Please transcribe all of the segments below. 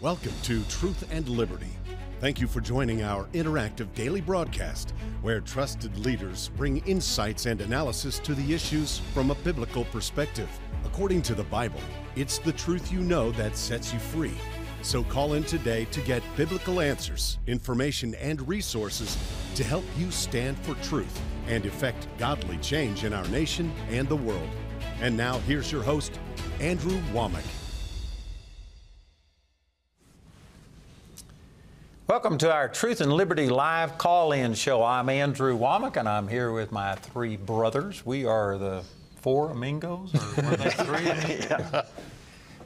Welcome to Truth and Liberty. Thank you for joining our interactive daily broadcast where trusted leaders bring insights and analysis to the issues from a biblical perspective. According to the Bible, it's the truth you know that sets you free. So call in today to get biblical answers, information, and resources to help you stand for truth and effect godly change in our nation and the world. And now, here's your host, Andrew Wommack. Welcome to our Truth and Liberty live call in show. I'm Andrew Wommack and I'm here with my three brothers. We are the four amigos, or were they three? yeah.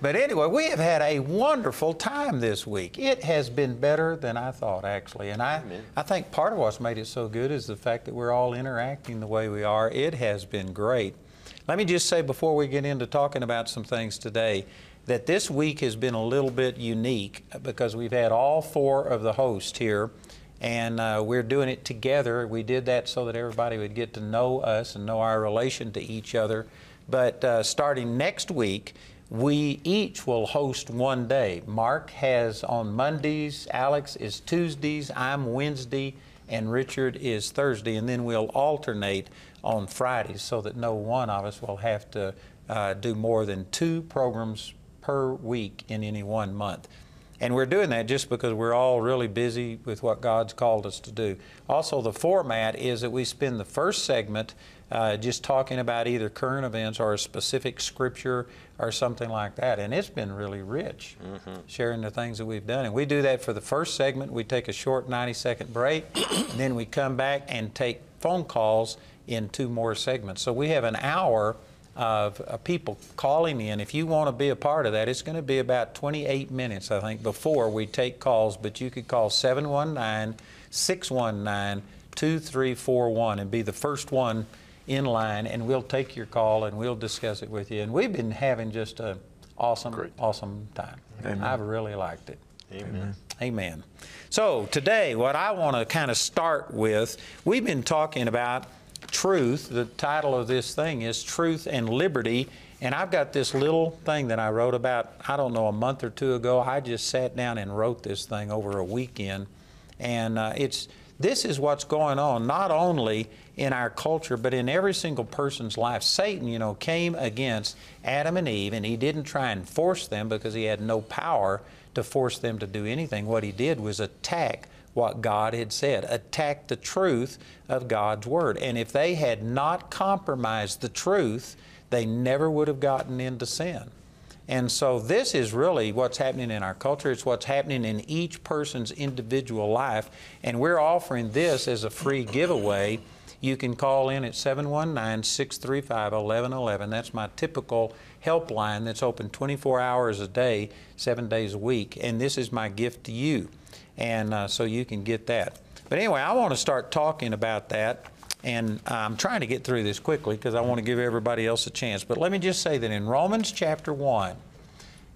But anyway, we have had a wonderful time this week. It has been better than I thought, actually. And I, I think part of what's made it so good is the fact that we're all interacting the way we are. It has been great. Let me just say before we get into talking about some things today, that this week has been a little bit unique because we've had all four of the hosts here and uh, we're doing it together. We did that so that everybody would get to know us and know our relation to each other. But uh, starting next week, we each will host one day. Mark has on Mondays, Alex is Tuesdays, I'm Wednesday, and Richard is Thursday. And then we'll alternate on Fridays so that no one of us will have to uh, do more than two programs per week in any one month. And we're doing that just because we're all really busy with what God's called us to do. Also, the format is that we spend the first segment uh, just talking about either current events or a specific scripture or something like that. And it's been really rich mm-hmm. sharing the things that we've done. And we do that for the first segment. We take a short 90 second break, and then we come back and take phone calls in two more segments. So we have an hour of, of people calling in. If you want to be a part of that, it's going to be about 28 minutes, I think, before we take calls. But you could call 719 619 2341 and be the first one in line, and we'll take your call and we'll discuss it with you. And we've been having just an awesome, Great. awesome time. Amen. I've really liked it. Amen. Amen. So today, what I want to kind of start with, we've been talking about truth. The title of this thing is Truth and Liberty. And I've got this little thing that I wrote about, I don't know, a month or two ago. I just sat down and wrote this thing over a weekend. And uh, it's this is what's going on, not only in our culture, but in every single person's life. Satan, you know, came against Adam and Eve, and he didn't try and force them because he had no power to force them to do anything. What he did was attack what God had said, attack the truth of God's Word. And if they had not compromised the truth, they never would have gotten into sin. And so this is really what's happening in our culture. It's what's happening in each person's individual life. And we're offering this as a free giveaway. You can call in at 719 635 1111. That's my typical helpline that's open 24 hours a day, seven days a week. And this is my gift to you and uh, so you can get that. But anyway, I want to start talking about that, and I'm trying to get through this quickly because I want to give everybody else a chance. But let me just say that in Romans chapter 1,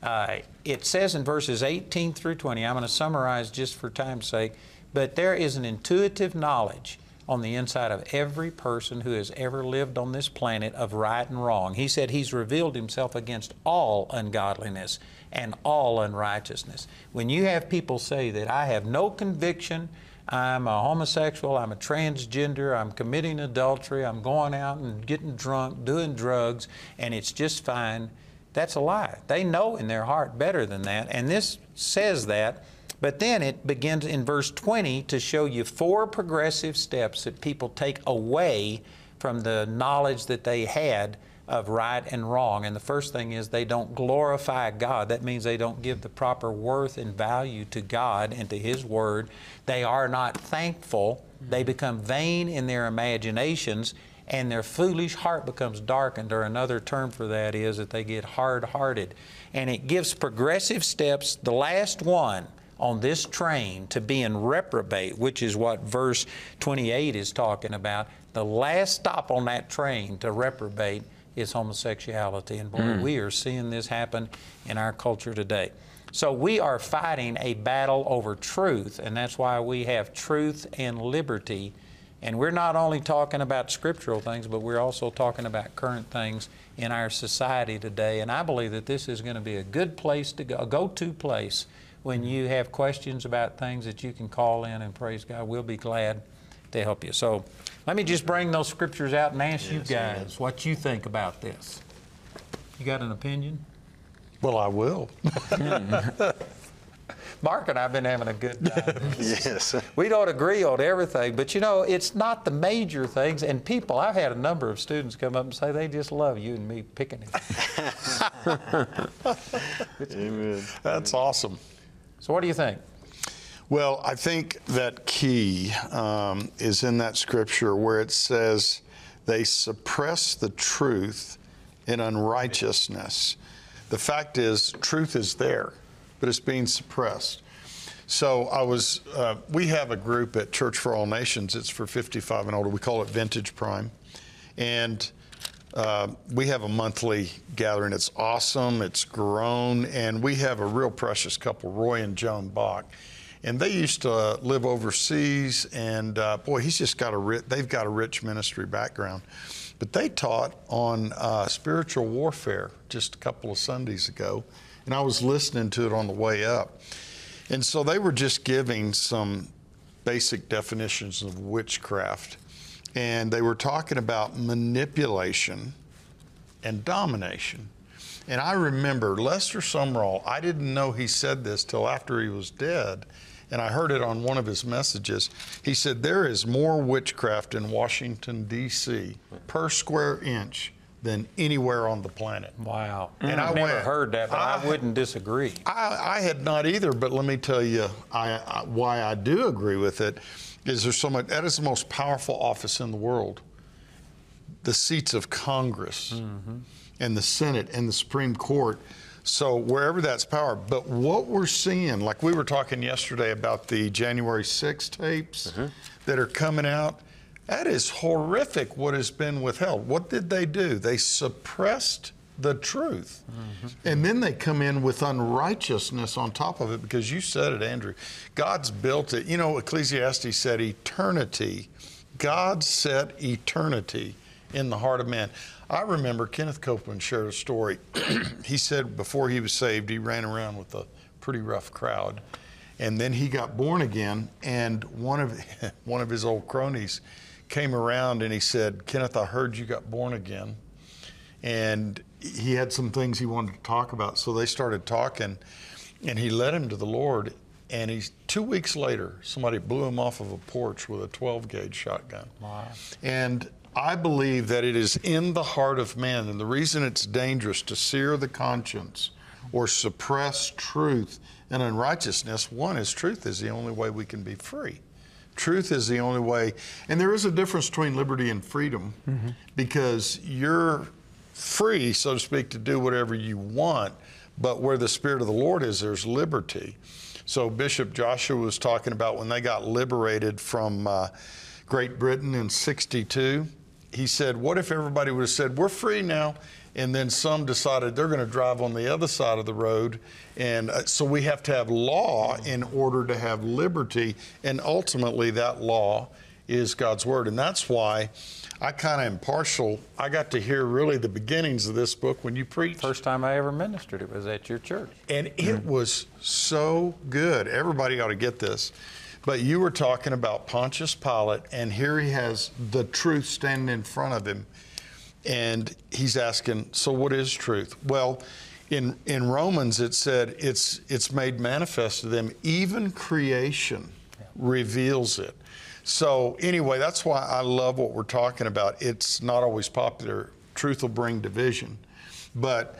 uh, it says in verses 18 through 20, I'm going to summarize just for time's sake, but there is an intuitive knowledge on the inside of every person who has ever lived on this planet of right and wrong. He said He's revealed Himself against all ungodliness and all unrighteousness. When you have people say that I have no conviction, I'm a homosexual, I'm a transgender, I'm committing adultery, I'm going out and getting drunk, doing drugs, and it's just fine, that's a lie. They know in their heart better than that, and this says that. But then it begins in verse 20 to show you four progressive steps that people take away from the knowledge that they had of right and wrong. And the first thing is they don't glorify God. That means they don't give the proper worth and value to God and to His Word. They are not thankful. They become vain in their imaginations and their foolish heart becomes darkened, or another term for that is that they get hard hearted. And it gives progressive steps. The last one on this train to being reprobate, which is what verse 28 is talking about, the last stop on that train to reprobate is homosexuality. And boy, mm. we are seeing this happen in our culture today. So we are fighting a battle over truth, and that's why we have truth and liberty. And we're not only talking about scriptural things, but we're also talking about current things in our society today. And I believe that this is going to be a good place to go, a go to place when you have questions about things that you can call in and praise God. We'll be glad to help you. So let me just bring those scriptures out and ask you guys what you think about this. You got an opinion? Well, I will. Mark and I have been having a good time. Yes. we don't agree on everything, but you know, it's not the major things. And people, I've had a number of students come up and say they just love you and me picking it. Amen. That's awesome. So, what do you think? Well, I think that key um, is in that scripture where it says, they suppress the truth in unrighteousness. The fact is, truth is there, but it's being suppressed. So I was, uh, we have a group at Church for All Nations. It's for 55 and older. We call it Vintage Prime. And uh, we have a monthly gathering. It's awesome. It's grown. And we have a real precious couple, Roy and Joan Bach. And they used to live overseas. And uh, boy, he's just got a rich, they've got a rich ministry background. But they taught on uh, spiritual warfare just a couple of Sundays ago. And I was listening to it on the way up. And so they were just giving some basic definitions of witchcraft. And they were talking about manipulation and domination. And I remember Lester Sumrall, I didn't know he said this till after he was dead. And I heard it on one of his messages. He said, There is more witchcraft in Washington, D.C. per square inch than anywhere on the planet. Wow. And I've I never went, heard that, but I, I- wouldn't disagree. I, I had not either, but let me tell you I, why I do agree with it is there's so much, that is the most powerful office in the world. The seats of Congress mm-hmm. and the Senate and the Supreme Court. So wherever that's power, but what we're seeing, like we were talking yesterday about the January 6 tapes mm-hmm. that are coming out, that is horrific what has been withheld. What did they do? They suppressed the truth. Mm-hmm. And then they come in with unrighteousness on top of it because you said it, Andrew. God's built it. You know, Ecclesiastes said eternity. God set eternity in the heart of man. I remember Kenneth Copeland shared a story. he said before he was saved, he ran around with a pretty rough crowd. And then he got born again, and one of one of his old cronies came around and he said, Kenneth, I heard you got born again and he had some things he wanted to talk about. So they started talking, and he led him to the Lord. And he's two weeks later, somebody blew him off of a porch with a 12 gauge shotgun. Wow. And I believe that it is in the heart of man, and the reason it's dangerous to sear the conscience or suppress truth and unrighteousness, one is truth is the only way we can be free. Truth is the only way, and there is a difference between liberty and freedom because you're free, so to speak, to do whatever you want, but where the Spirit of the Lord is, there's liberty. So Bishop Joshua was talking about when they got liberated from uh, Great Britain in 62. He said, What if everybody would have said, We're free now? And then some decided they're going to drive on the other side of the road. And uh, so we have to have law in order to have liberty. And ultimately, that law is God's Word. And that's why I kind of am partial. I got to hear really the beginnings of this book when you preached. First time I ever ministered, it was at your church. And it was so good. Everybody ought to get this. But you were talking about Pontius Pilate, and here he has the truth standing in front of him. And he's asking, So what is truth? Well, in, in Romans it said it's it's made manifest to them, even creation reveals it. So anyway, that's why I love what we're talking about. It's not always popular. Truth will bring division. But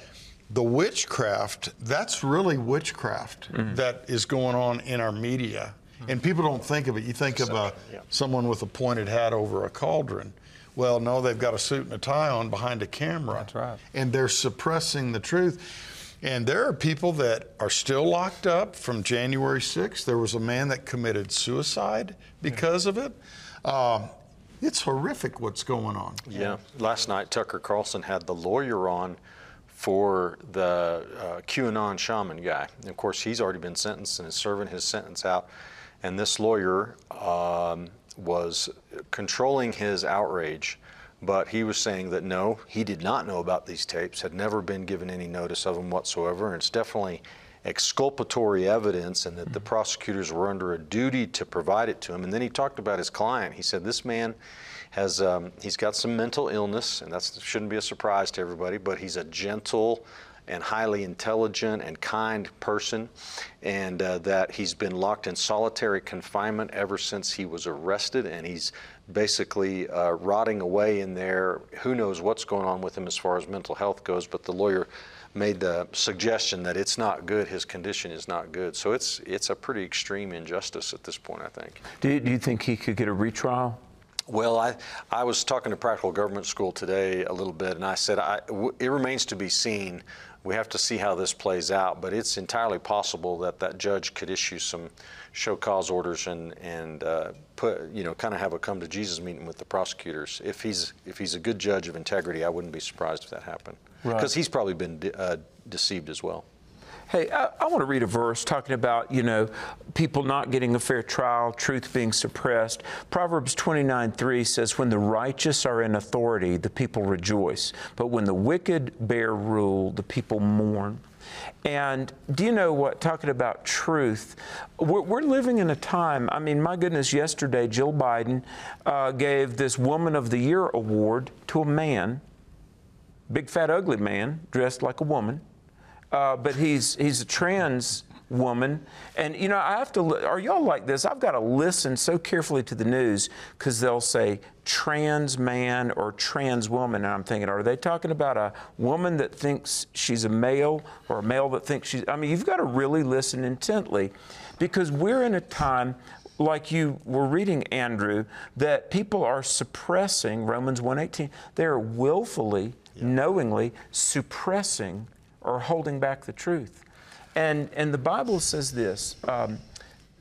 the witchcraft, that's really witchcraft mm-hmm. that is going on in our media. And people don't think of it. You think of a, someone with a pointed hat over a cauldron. Well, no, they've got a suit and a tie on behind a camera. That's right. And they're suppressing the truth. And there are people that are still locked up from January 6th. There was a man that committed suicide because of it. Um, it's horrific what's going on. Yeah. Last night, Tucker Carlson had the lawyer on for the uh, QAnon shaman guy. And of course, he's already been sentenced and is serving his sentence out. And this lawyer um, was controlling his outrage, but he was saying that no, he did not know about these tapes, had never been given any notice of them whatsoever, and it's definitely exculpatory evidence and that the prosecutors were under a duty to provide it to him. And then he talked about his client. He said, This man has, um, he's got some mental illness, and that shouldn't be a surprise to everybody, but he's a gentle, and highly intelligent and kind person, and uh, that he's been locked in solitary confinement ever since he was arrested, and he's basically uh, rotting away in there. Who knows what's going on with him as far as mental health goes, but the lawyer made the suggestion that it's not good, his condition is not good. So it's, it's a pretty extreme injustice at this point, I think. Do you, do you think he could get a retrial? Well, I, I was talking to Practical Government School today a little bit, and I said I, it remains to be seen. We have to see how this plays out, but it's entirely possible that that judge could issue some show cause orders and and uh, put you know kind of have a come to Jesus meeting with the prosecutors. If he's if he's a good judge of integrity, I wouldn't be surprised if that happened because Right. he's probably been de- uh, deceived as well. Hey, I, I want to read a verse talking about, you know, people not getting a fair trial, truth being suppressed. Proverbs 29 3 says, When the righteous are in authority, the people rejoice. But when the wicked bear rule, the people mourn. And do you know what? Talking about truth, we're, we're living in a time. I mean, my goodness, yesterday, Jill Biden uh, gave this Woman of the Year award to a man, big, fat, ugly man, dressed like a woman uh, but he's he's a trans woman, and you know I have to. Are y'all like this? I've got to listen so carefully to the news because they'll say trans man or trans woman, and I'm thinking, are they talking about a woman that thinks she's a male or a male that thinks she's? I mean, you've got to really listen intently, because we're in a time. Like you were reading, Andrew, that people are suppressing Romans 1:18. They are willfully, knowingly suppressing or holding back the truth. And, and the Bible says this um,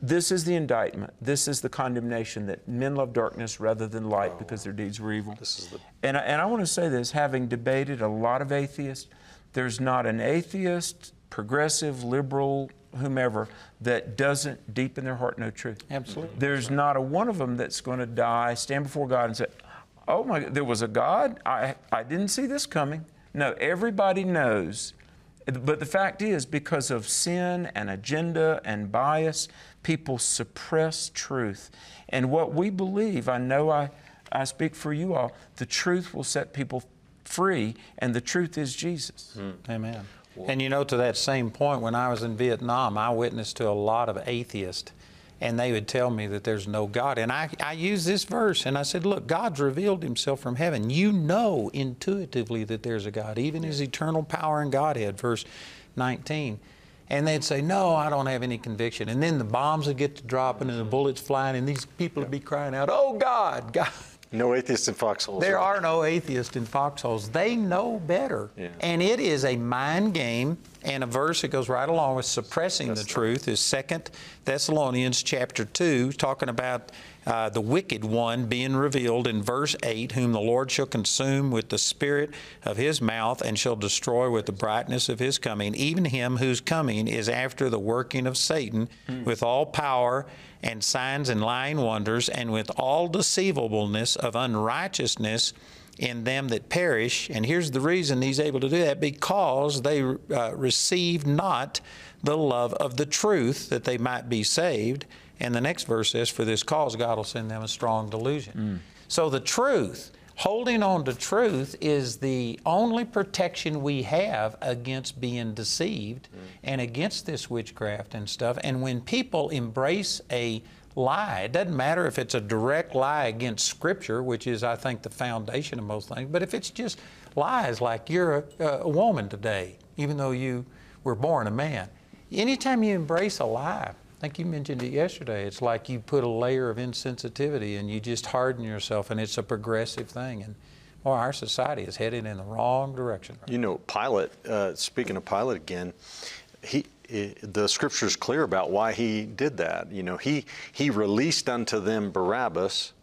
this is the indictment, this is the condemnation that men love darkness rather than light because their deeds were evil. This is the- and, I, and I want to say this having debated a lot of atheists, there's not an atheist, progressive, liberal, whomever, that doesn't deep in their heart know truth. Absolutely. There's not a one of them that's going to die, stand before God and say, Oh my, god, there was a God? I, I didn't see this coming. No, everybody knows. But the fact is, because of sin and agenda and bias, people suppress truth. And what we believe, I know I, I speak for you all, the truth will set people free, and the truth is Jesus. Hmm. Amen. And you know, to that same point, when I was in Vietnam, I witnessed to a lot of atheists, and they would tell me that there's no God. And I, I used this verse, and I said, Look, God's revealed Himself from heaven. You know intuitively that there's a God, even His eternal power and Godhead, verse 19. And they'd say, No, I don't have any conviction. And then the bombs would get to dropping and the bullets flying, and these people would be crying out, Oh, God, God. No atheists in foxholes. There right? are no atheists in foxholes. They know better. Yeah. And it is a mind game. And a verse that goes right along with suppressing the truth is Second Thessalonians chapter 2, talking about uh, the wicked one being revealed in verse 8, whom the Lord shall consume with the spirit of his mouth and shall destroy with the brightness of his coming, even him whose coming is after the working of Satan with all power and signs and lying wonders and with all deceivableness of unrighteousness in them that perish. And here's the reason he's able to do that because they uh, receive not the love of the truth that they might be saved. And the next verse says, For this cause God will send them a strong delusion. So the truth, holding on to truth, is the only protection we have against being deceived mm. and against this witchcraft and stuff. And when people embrace a lie. It doesn't matter if it's a direct lie against Scripture, which is, I think, the foundation of most things, but if it's just lies like you're a, a woman today, even though you were born a man. Anytime you embrace a lie, I think you mentioned it yesterday, it's like you put a layer of insensitivity and you just harden yourself, and it's a progressive thing. And boy, our society is headed in the wrong direction. You know, Pilate, uh, speaking of Pilate again, he, the scripture is clear about why he did that. You know, he, he released unto them Barabbas,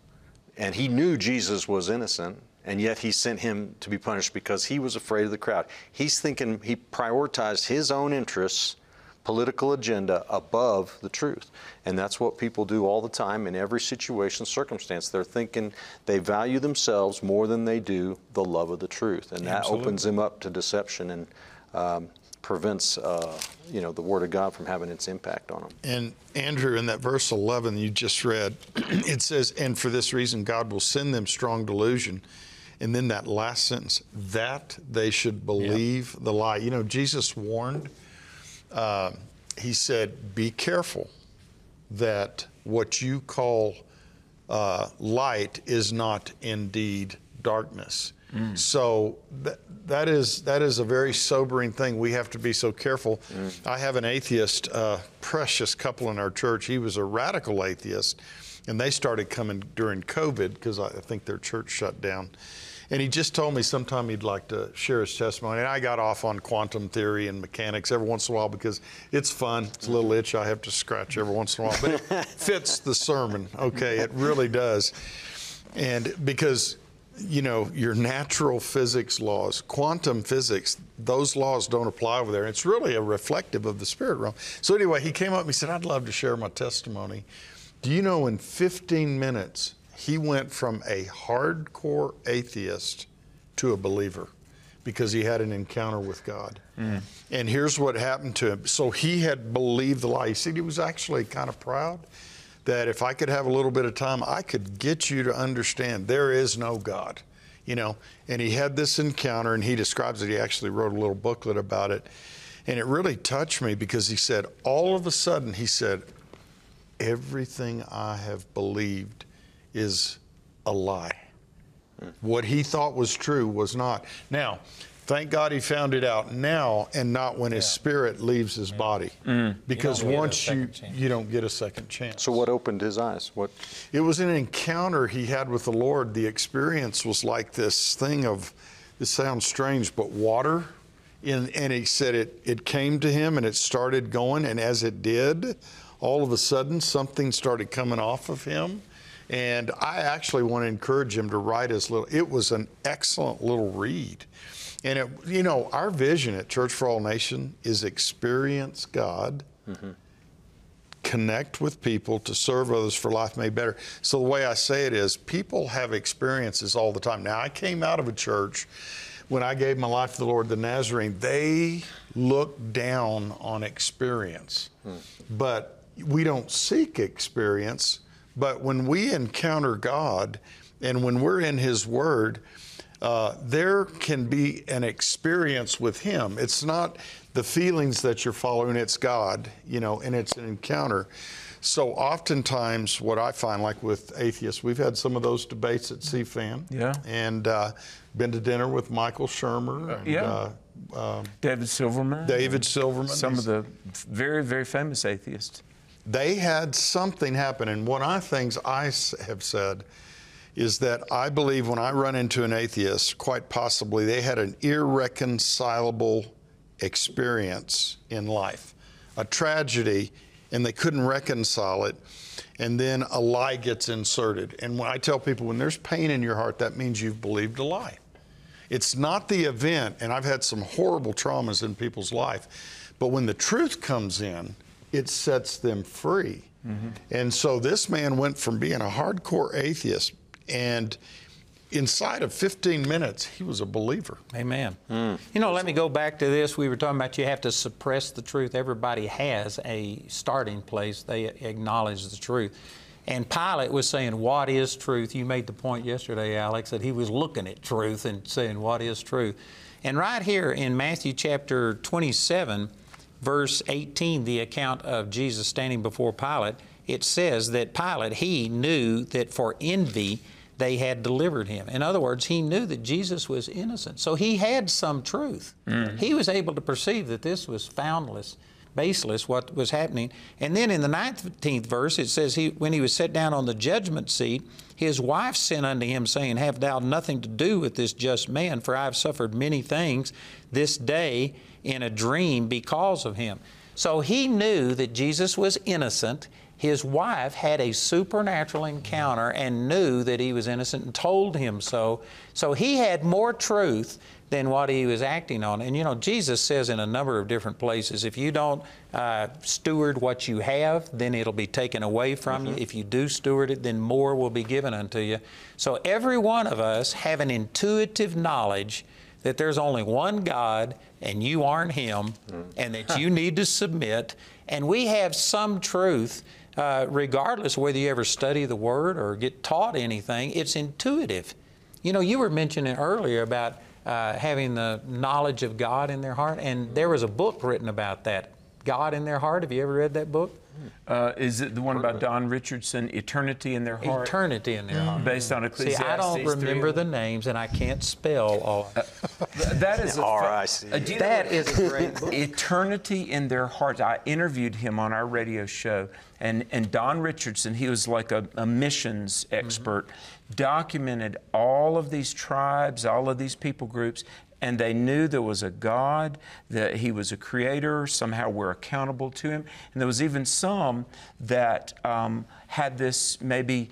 and he knew Jesus was innocent, and yet he sent him to be punished because he was afraid of the crowd. He's thinking he prioritized his own interests, political agenda above the truth. And that's what people do all the time in every situation, circumstance. They're thinking they value themselves more than they do the love of the truth. And that Absolutely. opens them up to deception. And um, prevents, uh, you know, the Word of God from having its impact on them. And Andrew, in that verse 11 you just read, it says, And for this reason, God will send them strong delusion. And then that last sentence, that they should believe the lie. You know, Jesus warned, uh, He said, Be careful that what you call uh, light is not indeed darkness. So that, that is that is a very sobering thing. We have to be so careful. I have an atheist, uh, precious couple in our church. He was a radical atheist, and they started coming during COVID because I think their church shut down. And he just told me sometime he'd like to share his testimony. And I got off on quantum theory and mechanics every once in a while because it's fun. It's a little mm-hmm. itch I have to scratch every once in a while, but it fits the sermon. Okay, it really does. And because you know, your natural physics laws, quantum physics, those laws don't apply over there. It's really a reflective of the spirit realm. So, anyway, he came up and he said, I'd love to share my testimony. Do you know in 15 minutes, he went from a hardcore atheist to a believer because he had an encounter with God. Mm. And here's what happened to him. So, he had believed the lie. He said he was actually kind of proud that if I could have a little bit of time, I could get you to understand there is no God, you know. And he had this encounter, and he describes it. He actually wrote a little booklet about it, and it really touched me because he said, all of a sudden, he said, everything I have believed is a lie. What he thought was true was not. Now, thank God he found it out now and not when his spirit leaves his body. Mm. Because don't get a once you chance. you don't get a second chance. So, what opened his eyes? What? It was an encounter he had with the Lord. The experience was like this thing of, this sounds strange, but water. And, and he said it, it came to him and it started going. And as it did, all of a sudden something started coming off of him. And I actually want to encourage him to write his little, it was an excellent little read. And it, you know, our vision at Church for All Nation is experience God mm-hmm. connect with people to serve others for life made better. So the way I say it is people have experiences all the time. Now I came out of a church when I gave my life to the Lord, the Nazarene, they looked down on experience. Hmm. But we don't seek experience, but when we encounter God and when we're in his word, uh, there can be an experience with Him. It's not the feelings that you're following, it's God, you know, and it's an encounter. So oftentimes, what I find, like with atheists, we've had some of those debates at CFAN. Yeah. And uh, been to dinner with Michael Shermer and yeah. uh, um, David Silverman. David Silverman. Some of the very, very famous atheists. They had something happen. And one of the things I have said is that I believe when I run into an atheist, quite possibly they had an irreconcilable experience in life, a tragedy, and they couldn't reconcile it. And then a lie gets inserted. And when I tell people when there's pain in your heart, that means you've believed a lie. It's not the event, and I've had some horrible traumas in people's life, but when the truth comes in, it sets them free. Mm-hmm. And so this man went from being a hardcore atheist, and inside of 15 minutes, he was a believer. Amen. Hmm. You know, let me go back to this. We were talking about you have to suppress the truth. Everybody has a starting place. They acknowledge the truth. And Pilate was saying, What is truth? You made the point yesterday, Alex, that he was looking at truth and saying, What is truth? And right here in Matthew chapter 27, verse 18, the account of Jesus standing before Pilate, it says that Pilate, he knew that for envy, they had delivered him. In other words, he knew that Jesus was innocent. So he had some truth. Mm. He was able to perceive that this was foundless, baseless, what was happening. And then in the 19th verse, it says, he, When he was set down on the judgment seat, his wife sent unto him, saying, Have thou nothing to do with this just man, for I have suffered many things this day in a dream because of him. So he knew that Jesus was innocent. His wife had a supernatural encounter and knew that he was innocent and told him so. So he had more truth than what he was acting on. And you know, Jesus says in a number of different places if you don't uh, steward what you have, then it'll be taken away from you. If you do steward it, then more will be given unto you. So every one of us have an intuitive knowledge that there's only one God and you aren't Him, and that you need to submit. And we have some truth, uh, regardless whether you ever study the Word or get taught anything, it's intuitive. You know, you were mentioning earlier about uh, having the knowledge of God in their heart, and there was a book written about that. God in their heart. Have you ever read that book? Uh, is it the one about Don Richardson, Eternity in Their Heart? Eternity in their heart. Based on Ecclesiastes. See, I don't remember 3? the names, and I can't spell all. That is a R.I.C.. Uh, do you That know- is a great book. Eternity in Their Hearts. I interviewed him on our radio show, and, and Don Richardson, he was like a, a missions expert, documented all of these tribes, all of these people groups, and they knew there was a God, that He was a creator, somehow we're accountable to Him. And there was even some that um, had this maybe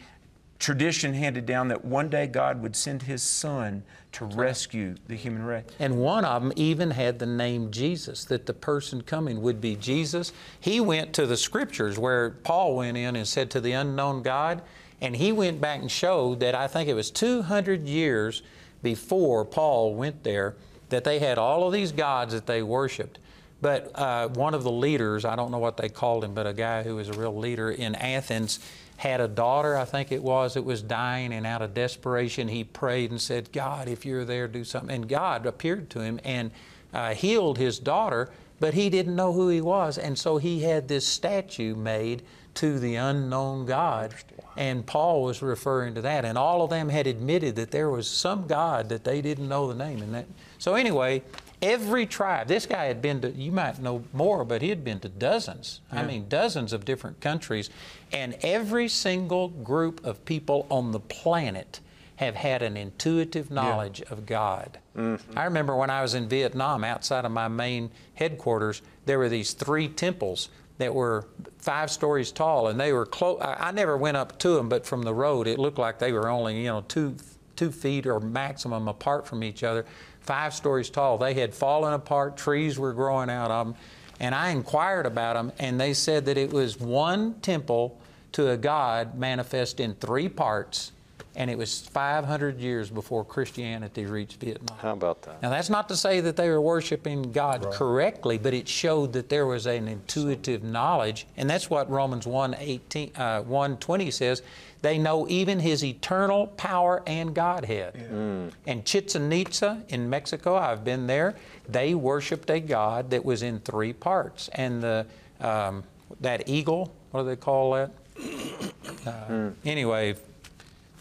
tradition handed down that one day God would send His Son to rescue the human race. And one of them even had the name Jesus, that the person coming would be Jesus. He went to the scriptures where Paul went in and said to the unknown God, and he went back and showed that I think it was 200 years before Paul went there that they had all of these gods that they worshiped. But uh, one of the leaders, I don't know what they called him, but a guy who was a real leader in Athens, had a daughter, I think it was, that was dying, and out of desperation, he prayed and said, God, if you're there, do something. And God appeared to him and uh, healed his daughter, but he didn't know who he was. And so he had this statue made to the unknown God. And Paul was referring to that. And all of them had admitted that there was some God that they didn't know the name. And that, so, anyway, every tribe, this guy had been to, you might know more, but he had been to dozens. I mean, dozens of different countries. And every single group of people on the planet have had an intuitive knowledge of God. Mm-hmm. I remember when I was in Vietnam, outside of my main headquarters, there were these three temples that were five stories tall, and they were close. I I never went up to them, but from the road, it looked like they were only, you know, two two feet or maximum apart from each other, five stories tall. They had fallen apart, trees were growing out of them, and I inquired about them, and they said that it was one temple to a God manifest in three parts, and it was 500 years before Christianity reached Vietnam. How about that? Now, that's not to say that they were worshiping God correctly, but it showed that there was an intuitive knowledge, and that's what Romans 1, 18, uh, 1 20 says. They know even His eternal power and Godhead. And Chichen Itza in Mexico, I've been there, they worshiped a God that was in three parts. And the, um, that eagle, what do they call that? Uh, Anyway,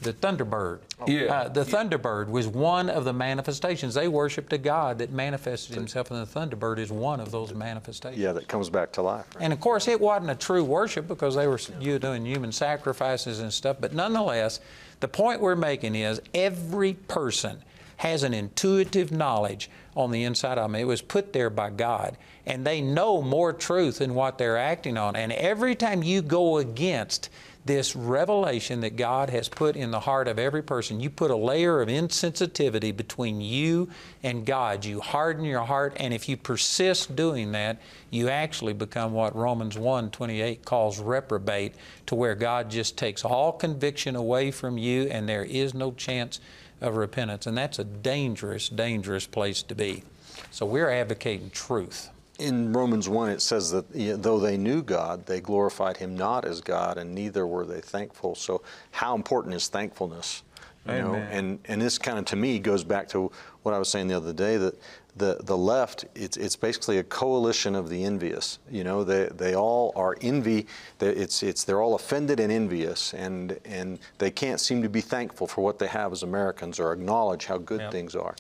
the Thunderbird. Yeah. Uh, the Thunderbird was one of the manifestations. They worshiped a God that manifested himself, and the Thunderbird is one of those manifestations. Yeah, that comes back to life. right? And of course, it wasn't a true worship because they were you doing human sacrifices and stuff. But nonetheless, the point we're making is every person has an intuitive knowledge on the inside of them. It was put there by God, and they know more truth than what they're acting on. And every time you go against this revelation that God has put in the heart of every person, you put a layer of insensitivity between you and God. You harden your heart, and if you persist doing that, you actually become what Romans 1 28 calls reprobate, to where God just takes all conviction away from you, and there is no chance of repentance. And that's a dangerous, dangerous place to be. So we're advocating truth. In Romans 1, it says that though they knew God, they glorified Him not as God, and neither were they thankful. So, how important is thankfulness? You know, and and this kind of to me goes back to what I was saying the other day that the the left it's it's basically a coalition of the envious. You know, they they all are envy. they- It's it's they're all offended and envious, and and they can't seem to be thankful for what they have as Americans or acknowledge how good Yep. things are.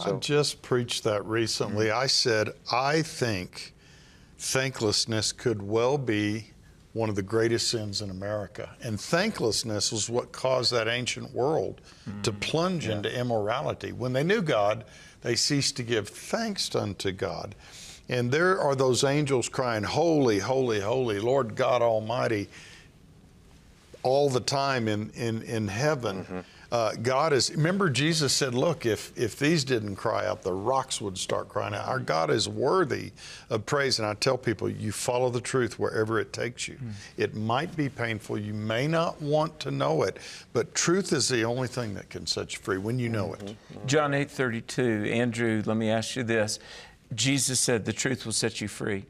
I just preached that recently. Mm-hmm. I said, I think thanklessness could well be one of the greatest sins in America. And thanklessness was what caused that ancient world mm-hmm. to plunge into immorality. When they knew God, they ceased to give thanks unto God. And there are those angels crying, Holy, holy, holy, Lord God Almighty all the time in, in, in heaven. Mm-hmm. Uh, God is, remember, Jesus said, Look, if, if these didn't cry out, the rocks would start crying out. Our God is worthy of praise. And I tell people, you follow the truth wherever it takes you. Mm. It might be painful. You may not want to know it, but truth is the only thing that can set you free when you know it. John 8 32, Andrew, let me ask you this. Jesus said, The truth will set you free.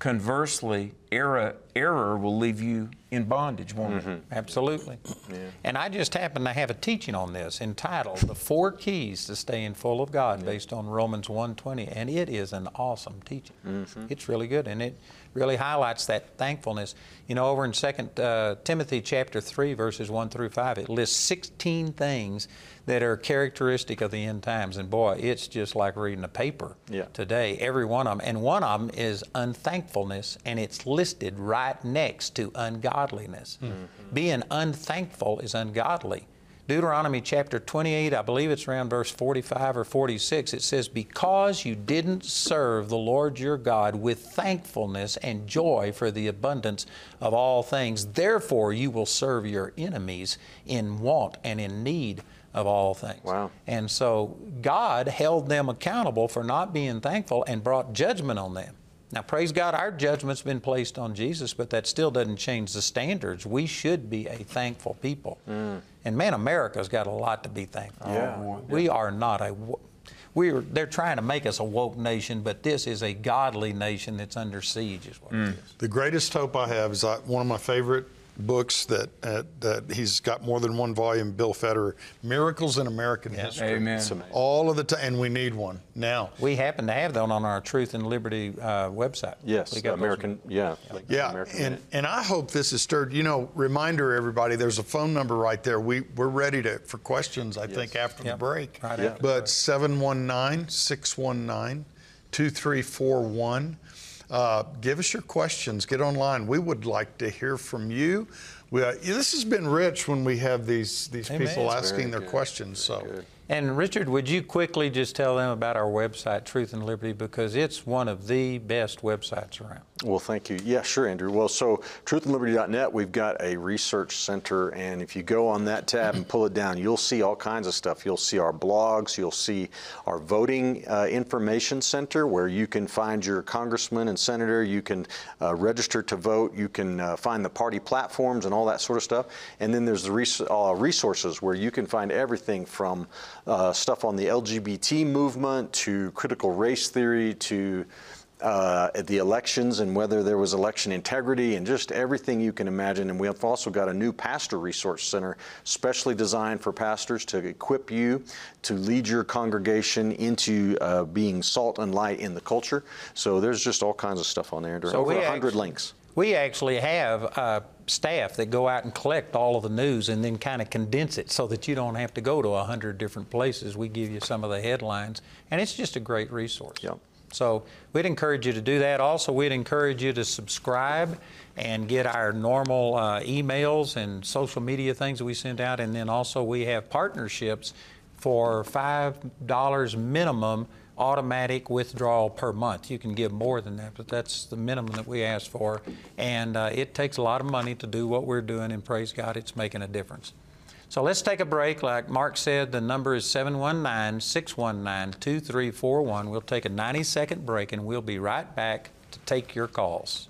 Conversely, error, error will leave you in bondage, won't mm-hmm. it? Absolutely. Yeah. And I just happen to have a teaching on this entitled The Four Keys to Staying Full of God yeah. based on Romans 1.20. And it is an awesome teaching. Mm-hmm. It's really good. And it really highlights that thankfulness. You know, over in 2 uh, Timothy chapter 3, verses 1 through 5, it lists 16 things that are characteristic of the end times. And boy, it's just like reading a paper yeah. today, every one of them. And one of them is unthankfulness, and it's listed right next to ungodliness. Mm-hmm. Being unthankful is ungodly. Deuteronomy chapter 28, I believe it's around verse 45 or 46, it says, Because you didn't serve the Lord your God with thankfulness and joy for the abundance of all things, therefore you will serve your enemies in want and in need of all things. Wow. And so God held them accountable for not being thankful and brought judgment on them. Now, praise God, our judgment's been placed on Jesus, but that still doesn't change the standards. We should be a thankful people. Mm. And man, America's got a lot to be thankful yeah. for. We are not a. We're, they're trying to make us a woke nation, but this is a godly nation that's under siege, is what mm. it is. The greatest hope I have is I, one of my favorite books that uh, that he's got more than one volume. Bill Federer, Miracles in American yes. History. Amen. All of the time, and we need one now. We happen to have that on our Truth and Liberty uh, website. Yes, we got American. Yeah, yeah, American and and I hope this is stirred. You know, reminder everybody. There's a phone number right there. We we're ready to for questions. I yes. think after yep. the break. Right yeah. But 719 619 2341 uh, give us your questions. Get online. We would like to hear from you. We, uh, this has been rich when we have these these Amen. people asking their good. questions. Very so. Good. And Richard, would you quickly just tell them about our website, Truth and Liberty, because it's one of the best websites around. Well, thank you. Yeah, sure, Andrew. Well, so truthandliberty.net, we've got a research center, and if you go on that tab and pull it down, you'll see all kinds of stuff. You'll see our blogs, you'll see our voting uh, information center, where you can find your congressman and senator, you can uh, register to vote, you can uh, find the party platforms and all that sort of stuff. And then there's the res- uh, resources where you can find everything from uh, stuff on the LGBT movement to critical race theory to uh, at the elections and whether there was election integrity and just everything you can imagine. And we have also got a new pastor resource center specially designed for pastors to equip you to lead your congregation into uh, being salt and light in the culture. So there's just all kinds of stuff on there. There are so over 100 actually, links. We actually have uh, staff that go out and collect all of the news and then kind of condense it so that you don't have to go to a hundred different places. We give you some of the headlines, and it's just a great resource. Yep. So we'd encourage you to do that. Also, we'd encourage you to subscribe and get our normal uh, emails and social media things that we send out. And then also, we have partnerships for $5 minimum automatic withdrawal per month. You can give more than that, but that's the minimum that we ask for. And uh, it takes a lot of money to do what we're doing, and praise God, it's making a difference. So let's take a break. Like Mark said, the number is 719 619 2341. We'll take a 90 second break and we'll be right back to take your calls.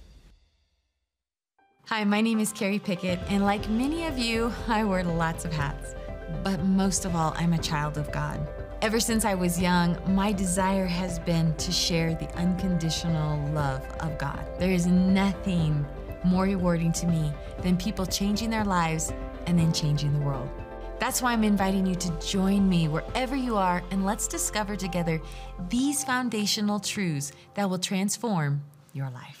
Hi, my name is Carrie Pickett, and like many of you, I wear lots of hats. But most of all, I'm a child of God. Ever since I was young, my desire has been to share the unconditional love of God. There is nothing more rewarding to me than people changing their lives and then changing the world. That's why I'm inviting you to join me wherever you are and let's discover together these foundational truths that will transform your life.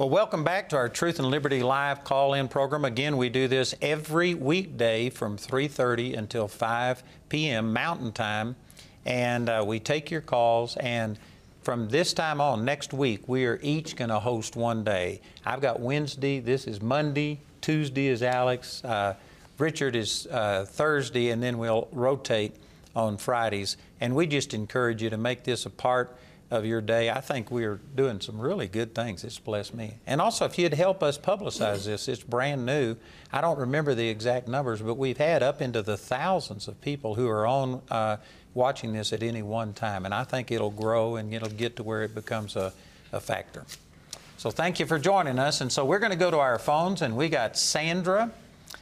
Well, welcome back to our Truth and Liberty live call-in program. Again, we do this every weekday from 3:30 until 5 p.m. Mountain Time, and uh, we take your calls. And from this time on, next week, we are each going to host one day. I've got Wednesday. This is Monday. Tuesday is Alex. Uh, Richard is uh, Thursday, and then we'll rotate on Fridays. And we just encourage you to make this a part of your day. I think we are doing some really good things. It's blessed me. And also, if you'd help us publicize this, it's brand new. I don't remember the exact numbers, but we've had up into the thousands of people who are on uh, watching this at any one time. And I think it'll grow and it'll get to where it becomes a, a factor. So thank you for joining us. And so we're going to go to our phones, and we got Sandra,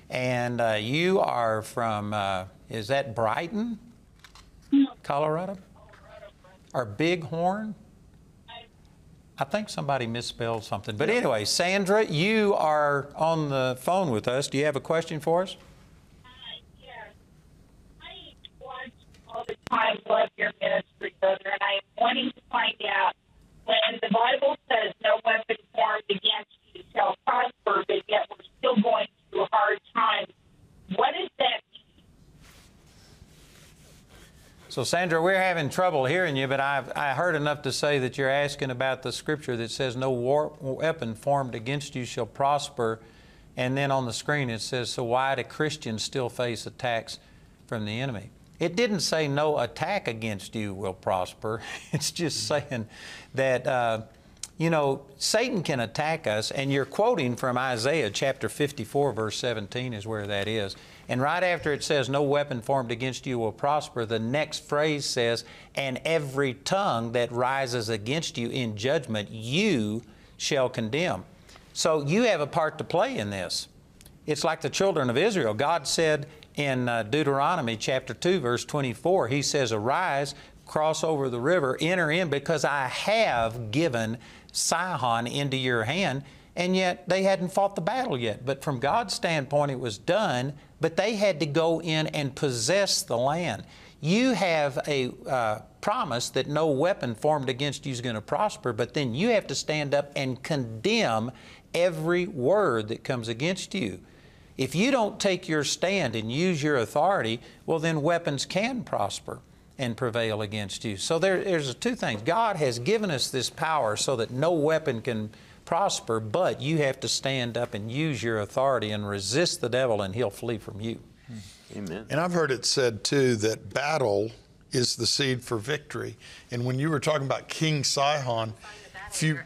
and uh, you are from, uh, is that Brighton, Colorado? Or Bighorn? I think somebody misspelled something. But anyway, Sandra, you are on the phone with us. Do you have a question for us? So, Sandra, we're having trouble hearing you, but I've I heard enough to say that you're asking about the scripture that says, No war, weapon formed against you shall prosper. And then on the screen it says, So why do Christians still face attacks from the enemy? It didn't say no attack against you will prosper. It's just saying that, uh, you know, Satan can attack us, and you're quoting from Isaiah chapter 54, verse 17 is where that is. And right after it says, No weapon formed against you will prosper, the next phrase says, And every tongue that rises against you in judgment, you shall condemn. So you have a part to play in this. It's like the children of Israel. God said in uh, Deuteronomy chapter 2, verse 24, He says, Arise, cross over the river, enter in, because I have given Sihon into your hand. And yet they hadn't fought the battle yet. But from God's standpoint, it was done, but they had to go in and possess the land. You have a uh, promise that no weapon formed against you is going to prosper, but then you have to stand up and condemn every word that comes against you. If you don't take your stand and use your authority, well, then weapons can prosper and prevail against you. So there, there's two things. God has given us this power so that no weapon can prosper, but you have to stand up and use your authority and resist the devil, and he'll flee from you. Hmm. Amen. And I've heard it said too that battle is the seed for victory. And when you were talking about King Sihon, if you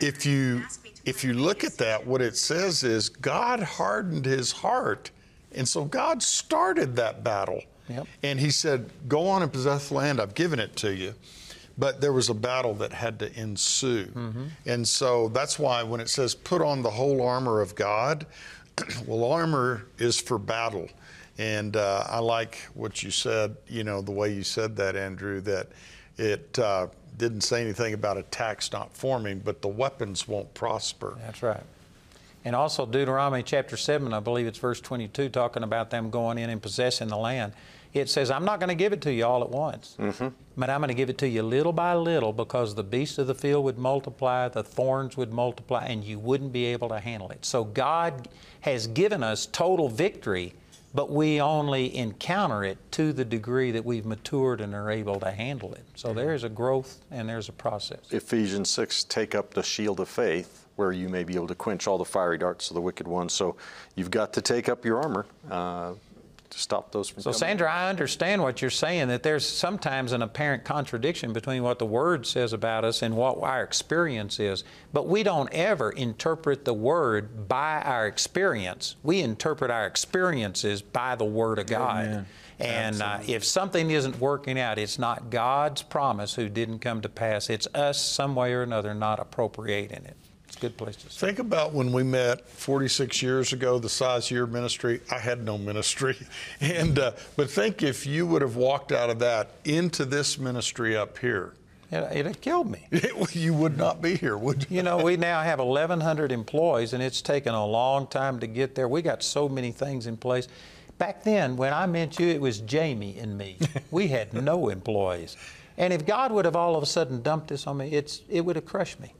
if you if you look at that, what it says is God hardened his heart, and so God started that battle. Yep. And He said, "Go on and possess the land. I've given it to you." But there was a battle that had to ensue, and so that's why when it says, "Put on the whole armor of God," well, armor is for battle. And uh, I like what you said, you know, the way you said that, Andrew, that it uh, didn't say anything about attacks not forming, but the weapons won't prosper. That's right. And also Deuteronomy chapter 7, I believe it's verse 22, talking about them going in and possessing the land. It says, I'm not going to give it to you all at once, but I'm going to give it to you little by little because the beasts of the field would multiply, the thorns would multiply, and you wouldn't be able to handle it. So God has given us total victory, but we only encounter it to the degree that we've matured and are able to handle it. So there's a growth and there's a process. Ephesians 6, take up the shield of faith, where you may be able to quench all the fiery darts of the wicked one. So you've got to take up your armor uh, to stop those from So, coming. Sandra, I understand what you're saying that there's sometimes an apparent contradiction between what the Word says about us and what our experience is. But we don't ever interpret the Word by our experience. We interpret our experiences by the Word of God. Amen. And uh, if something isn't working out, it's not God's promise who didn't come to pass. It's us, some way or another, not appropriating it. It's a good place to start. Think about when we met 46 years ago, the size of your ministry. I had no ministry, and uh, but think if you would have walked out of that into this ministry up here, It, it'd have killed me. you would not be here, would you? You know, we now have 1,100 employees, and it's taken a long time to get there. We got so many things in place. Back then, when I met you, it was Jamie and me. We had no employees. And if God would have all of a sudden dumped this on me, it's, it would have crushed me.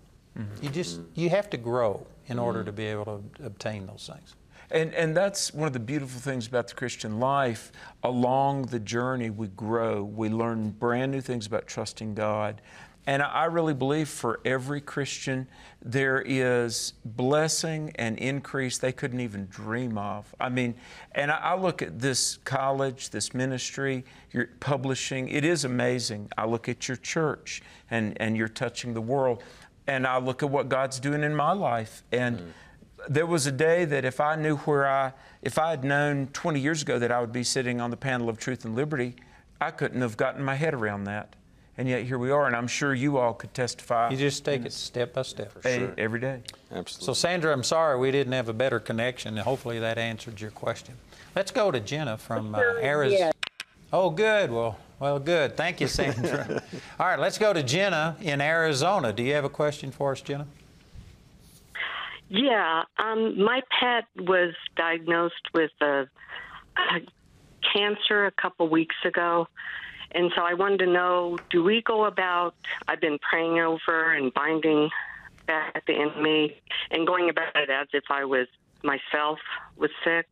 You just, you have to grow in order to be able to obtain those things. And, and that's one of the beautiful things about the Christian life. Along the journey, we grow, we learn brand new things about trusting God. And I really believe for every Christian, there is blessing and increase they couldn't even dream of. I mean, and I, I look at this college, this ministry, your publishing, it is amazing. I look at your church and, and you're touching the world. And I look at what God's doing in my life. And there was a day that if I knew where I, if I had known 20 years ago that I would be sitting on the panel of truth and liberty, I couldn't have gotten my head around that. And yet here we are, and I'm sure you all could testify You just take it step by step. eh, every day. Absolutely. So, Sandra, I'm sorry we didn't have a better connection, and hopefully that answered your question. Let's go to Jenna from uh, Arizona. Oh, good. Well, well, good. Thank you, Sandra. All right, let's go to Jenna in Arizona. Do you have a question for us, Jenna? Yeah, um, my pet was diagnosed with a, a cancer a couple weeks ago, and so I wanted to know: Do we go about? I've been praying over and binding back the enemy and going about it as if I was myself was sick.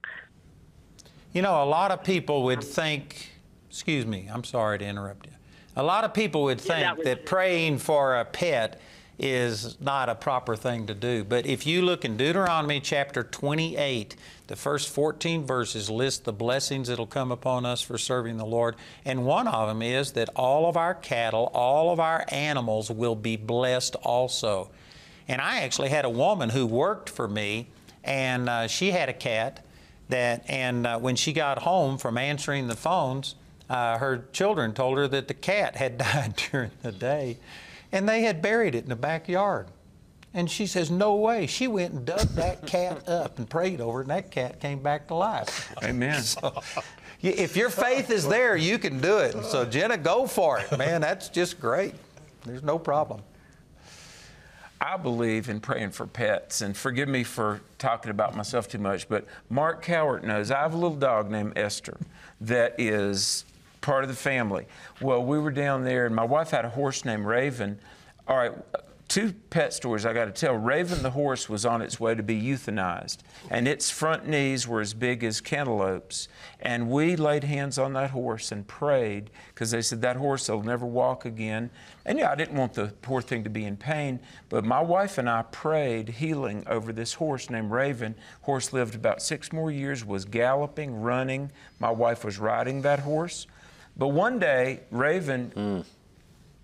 You know, a lot of people would think, excuse me, I'm sorry to interrupt you. A lot of people would Yeah, that think that praying for a pet is not a proper thing to do. But if you look in Deuteronomy chapter 28, the first 14 verses list the blessings that'll come upon us for serving the Lord. And one of them is that all of our cattle, all of our animals will be blessed also. And I actually had a woman who worked for me, and uh, she had a cat that, and uh, when she got home from answering the phones, uh, her children told her that the cat had died during the day, and they had buried it in the backyard. And she says, "No way!" She went and dug that cat up and prayed over it, and that cat came back to life. Amen. So, if your faith is there, you can do it. So, Jenna, go for it, man. That's just great. There's no problem. I believe in praying for pets, and forgive me for talking about myself too much, but Mark Cowart knows I have a little dog named Esther that is part of the family. Well, we were down there, and my wife had a horse named Raven. All right, two pet stories I got to tell. Raven the horse was on its way to be euthanized, and its front knees were as big as cantaloupes. And we laid hands on that horse and prayed because they said that horse will never walk again. And yeah, I didn't want the poor thing to be in pain, but my wife and I prayed healing over this horse named Raven. Horse lived about six more years, was galloping, running. My wife was riding that horse. But one day, Raven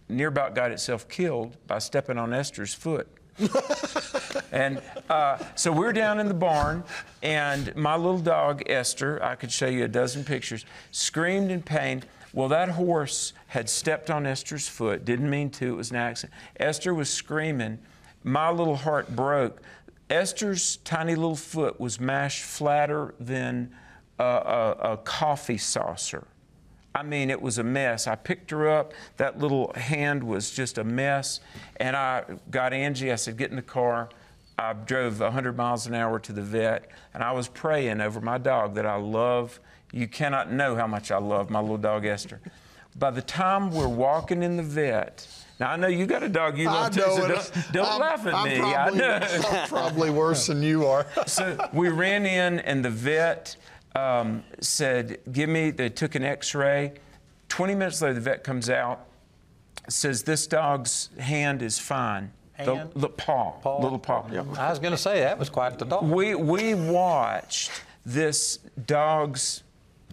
near about got itself killed by stepping on Esther's foot. and uh, so we're down in the barn, and my little dog, Esther, I could show you a dozen pictures, screamed in pain. Well, that horse had stepped on Esther's foot, didn't mean to, it was an accident. Esther was screaming. My little heart broke. Esther's tiny little foot was mashed flatter than a, a, a coffee saucer. I mean, it was a mess. I picked her up. That little hand was just a mess. And I got Angie. I said, Get in the car. I drove 100 miles an hour to the vet. And I was praying over my dog that I love. You cannot know how much I love my little dog, Esther. By the time we're walking in the vet, now I know you got a dog you love too, know so it. don't, don't I'm- laugh at I'm me. Probably, I know. I'm probably worse than you are. so we ran in, and the vet um, said, "Give me." They took an X-ray. Twenty minutes later, the vet comes out, says, "This dog's hand is fine. Hand? The, the paw, Paw? little paw." Yeah. I was going to say that was quite the dog. We we watched this dog's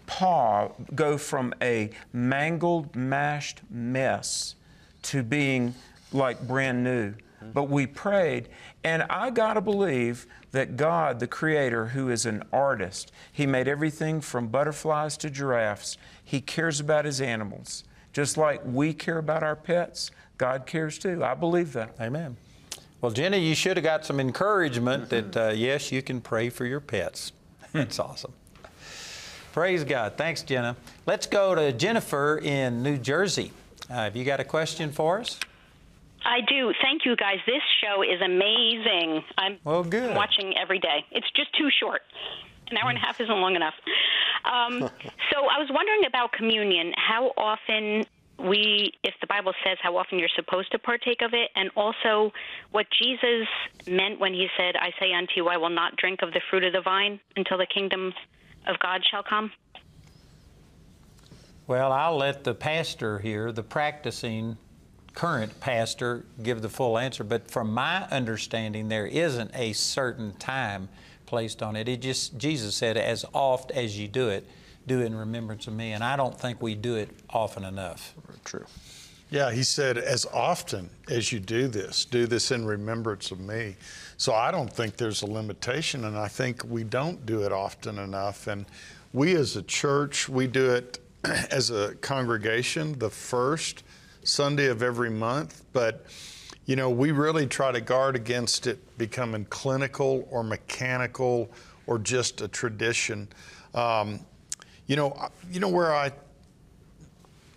paw go from a mangled, mashed mess to being like brand new. But we prayed, and I got to believe that God, the Creator, who is an artist, He made everything from butterflies to giraffes. He cares about His animals. Just like we care about our pets, God cares too. I believe that. Amen. Well, Jenny, you should have got some encouragement that, uh, yes, you can pray for your pets. That's awesome. Praise God. Thanks, Jenna. Let's go to Jennifer in New Jersey. Uh, have you got a question for us? I do. Thank you, guys. This show is amazing. I'm Well, good. watching every day. It's just too short. An hour and a half isn't long enough. Um, so I was wondering about communion. How often we, if the Bible says how often you're supposed to partake of it, and also what Jesus meant when he said, "I say unto you, I will not drink of the fruit of the vine until the kingdom of God shall come." Well, I'll let the pastor here, the practicing current pastor, give the full answer. But from my understanding, there isn't a certain time placed on it. It just Jesus said, "As oft as you do it, do it in remembrance of me." And I don't think we do it often enough. True. Yeah, he said, as often as you do this, do this in remembrance of me. So I don't think there's a limitation, and I think we don't do it often enough. And we as a church, we do it as a congregation the first Sunday of every month, but you know, we really try to guard against it becoming clinical or mechanical or just a tradition. Um, you know, you know where I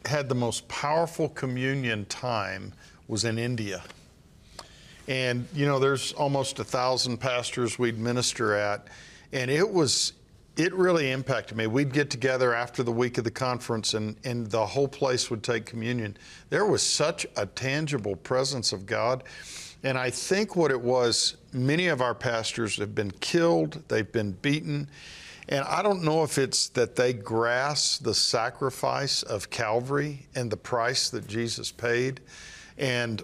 had the most powerful communion time was in India. And, you know, there's almost a thousand pastors we'd minister at. And it was, it really impacted me. We'd get together after the week of the conference and, and the whole place would take communion. There was such a tangible presence of God. And I think what it was, many of our pastors have been killed, they've been beaten. And I don't know if it's that they grasp the sacrifice of Calvary and the price that Jesus paid. And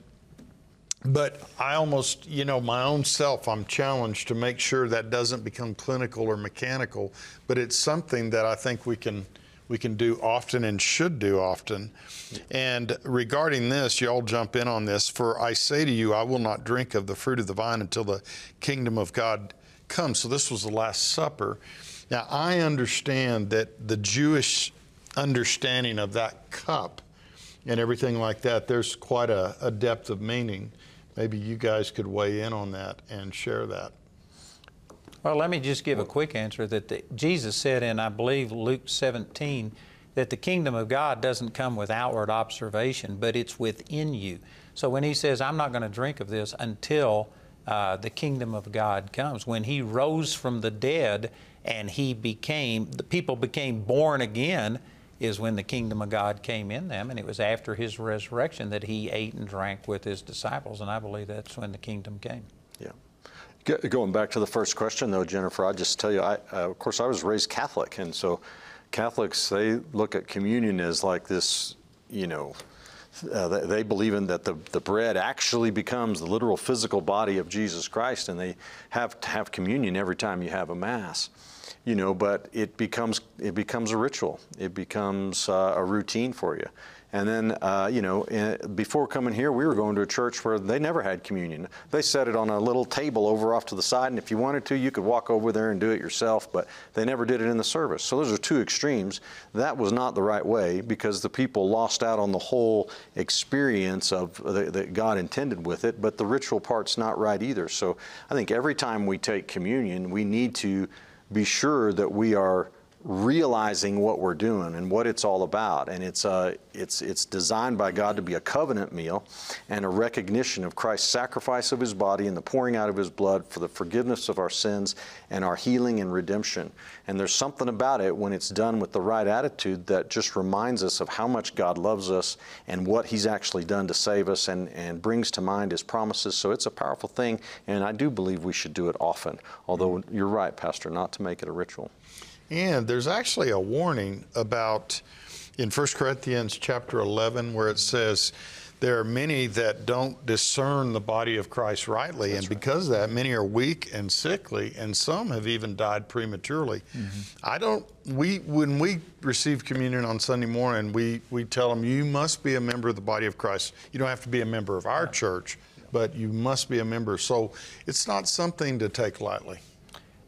but I almost, you know, my own self, I'm challenged to make sure that doesn't become clinical or mechanical, but it's something that I think we can we can do often and should do often. And regarding this, you all jump in on this. For I say to you, I will not drink of the fruit of the vine until the kingdom of God comes. So this was the Last Supper. Now I understand that the Jewish understanding of that cup and everything like that, there's quite a, a depth of meaning. Maybe you guys could weigh in on that and share that. Well, let me just give a quick answer that the, Jesus said in, I believe, Luke 17, that the kingdom of God doesn't come with outward observation, but it's within you. So when He says, I'm not going to drink of this until uh, the kingdom of God comes, when He rose from the dead and He became, the people became born again, is when the kingdom of God came in them, and it was after His resurrection that He ate and drank with His disciples, and I believe that's when the kingdom came. Yeah. Go- Going back to the first question, though, Jennifer, I'll just tell you, I, uh, of course, I was raised Catholic, and so Catholics, they look at communion as like this, you know, uh, they, believe in that the, the bread actually becomes the literal physical body of Jesus Christ, and they have to have communion every time you have a Mass. You know, but it becomes it becomes a ritual. It becomes uh, a routine for you. And then, uh, you know, in, before coming here, we were going to a church where they never had communion. They set it on a little table over off to the side, and if you wanted to, you could walk over there and do it yourself, but they never did it in the service. So those are two extremes. That was not the right way because the people lost out on the whole experience of the, that God intended with it, but the ritual part's not right either. So I think every time we take communion, we need to be sure that we are realizing what we're doing and what it's all about. And it's, uh, it's, it's designed by God to be a covenant meal and a recognition of Christ's sacrifice of his body and the pouring out of his blood for the forgiveness of our sins and our healing and redemption. And there's something about it when it's done with the right attitude that just reminds us of how much God loves us and what he's actually done to save us and, and brings to mind his promises. So it's a powerful thing, and I do believe we should do it often. Although you're right, Pastor, not to make it a ritual. And there's actually a warning about in 1 Corinthians chapter 11 where it says there are many that don't discern the body of Christ rightly and because of that many are weak and sickly and some have even died prematurely. Mm-hmm. I don't we when we receive communion on Sunday morning we we tell them you must be a member of the body of Christ. You don't have to be a member of our church, but you must be a member. So it's not something to take lightly.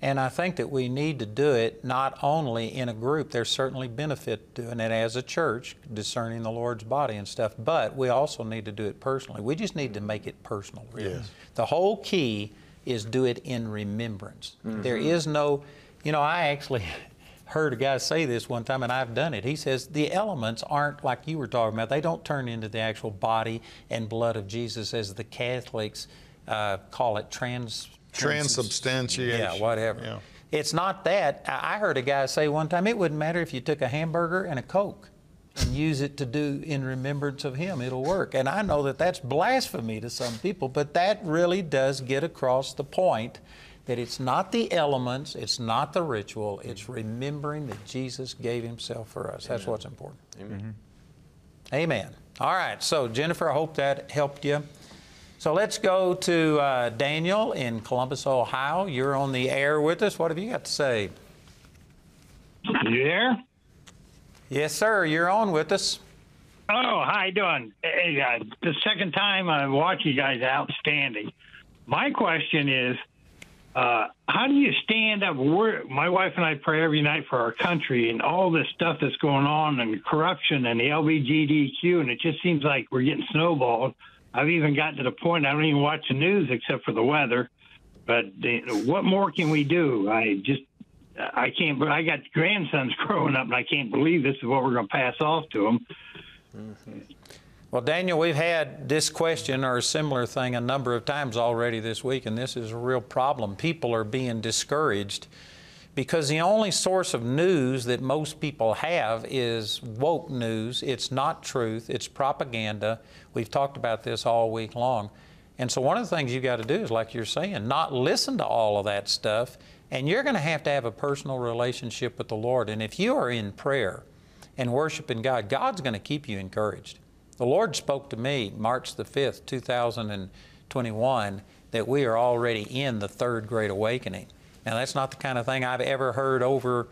And I think that we need to do it not only in a group, there's certainly benefit doing it as a church, discerning the Lord's body and stuff, but we also need to do it personally. We just need to make it personal, really. Yes. The whole key is do it in remembrance. There is no, you know, I actually heard a guy say this one time, and I've done it. He says the elements aren't like you were talking about, they don't turn into the actual body and blood of Jesus as the Catholics uh, call it trans. Transubstantiation. Yeah, whatever. Yeah. It's not that. I I heard a guy say one time it wouldn't matter if you took a hamburger and a Coke and use it to do in remembrance of Him, it'll work. And I know that that's blasphemy to some people, but that really does get across the point that it's not the elements, it's not the ritual, it's mm-hmm. remembering that Jesus gave Himself for us. That's what's important. Amen. Mm-hmm. Amen. All right, so Jennifer, I hope that helped you. So let's go to uh, Daniel in Columbus, Ohio. You're on the air with us. What have you got to say? You there? Yes, sir. You're on with us. Oh, how you doing? Hey, uh, the second time I watch you guys, outstanding. My question is, uh, how do you stand up? We're, my wife and I pray every night for our country and all this stuff that's going on and corruption and the LBGDQ, and it just seems like we're getting snowballed. I've even gotten to the point I don't even watch the news except for the weather. But what more can we do? I just I can't. I got grandsons growing up, and I can't believe this is what we're going to pass off to them. Mm-hmm. Well, Daniel, we've had this question or a similar thing a number of times already this week, and this is a real problem. People are being discouraged because the only source of news that most people have is woke news. It's not truth, it's propaganda. We've talked about this all week long. And so, one of the things you've got to do is, like you're saying, not listen to all of that stuff. And you're going to have to have a personal relationship with the Lord. And if you are in prayer and worshiping God, God's going to keep you encouraged. The Lord spoke to me March the 5th, 2021, that we are already in the third great awakening. Now, that's not the kind of thing I've ever heard over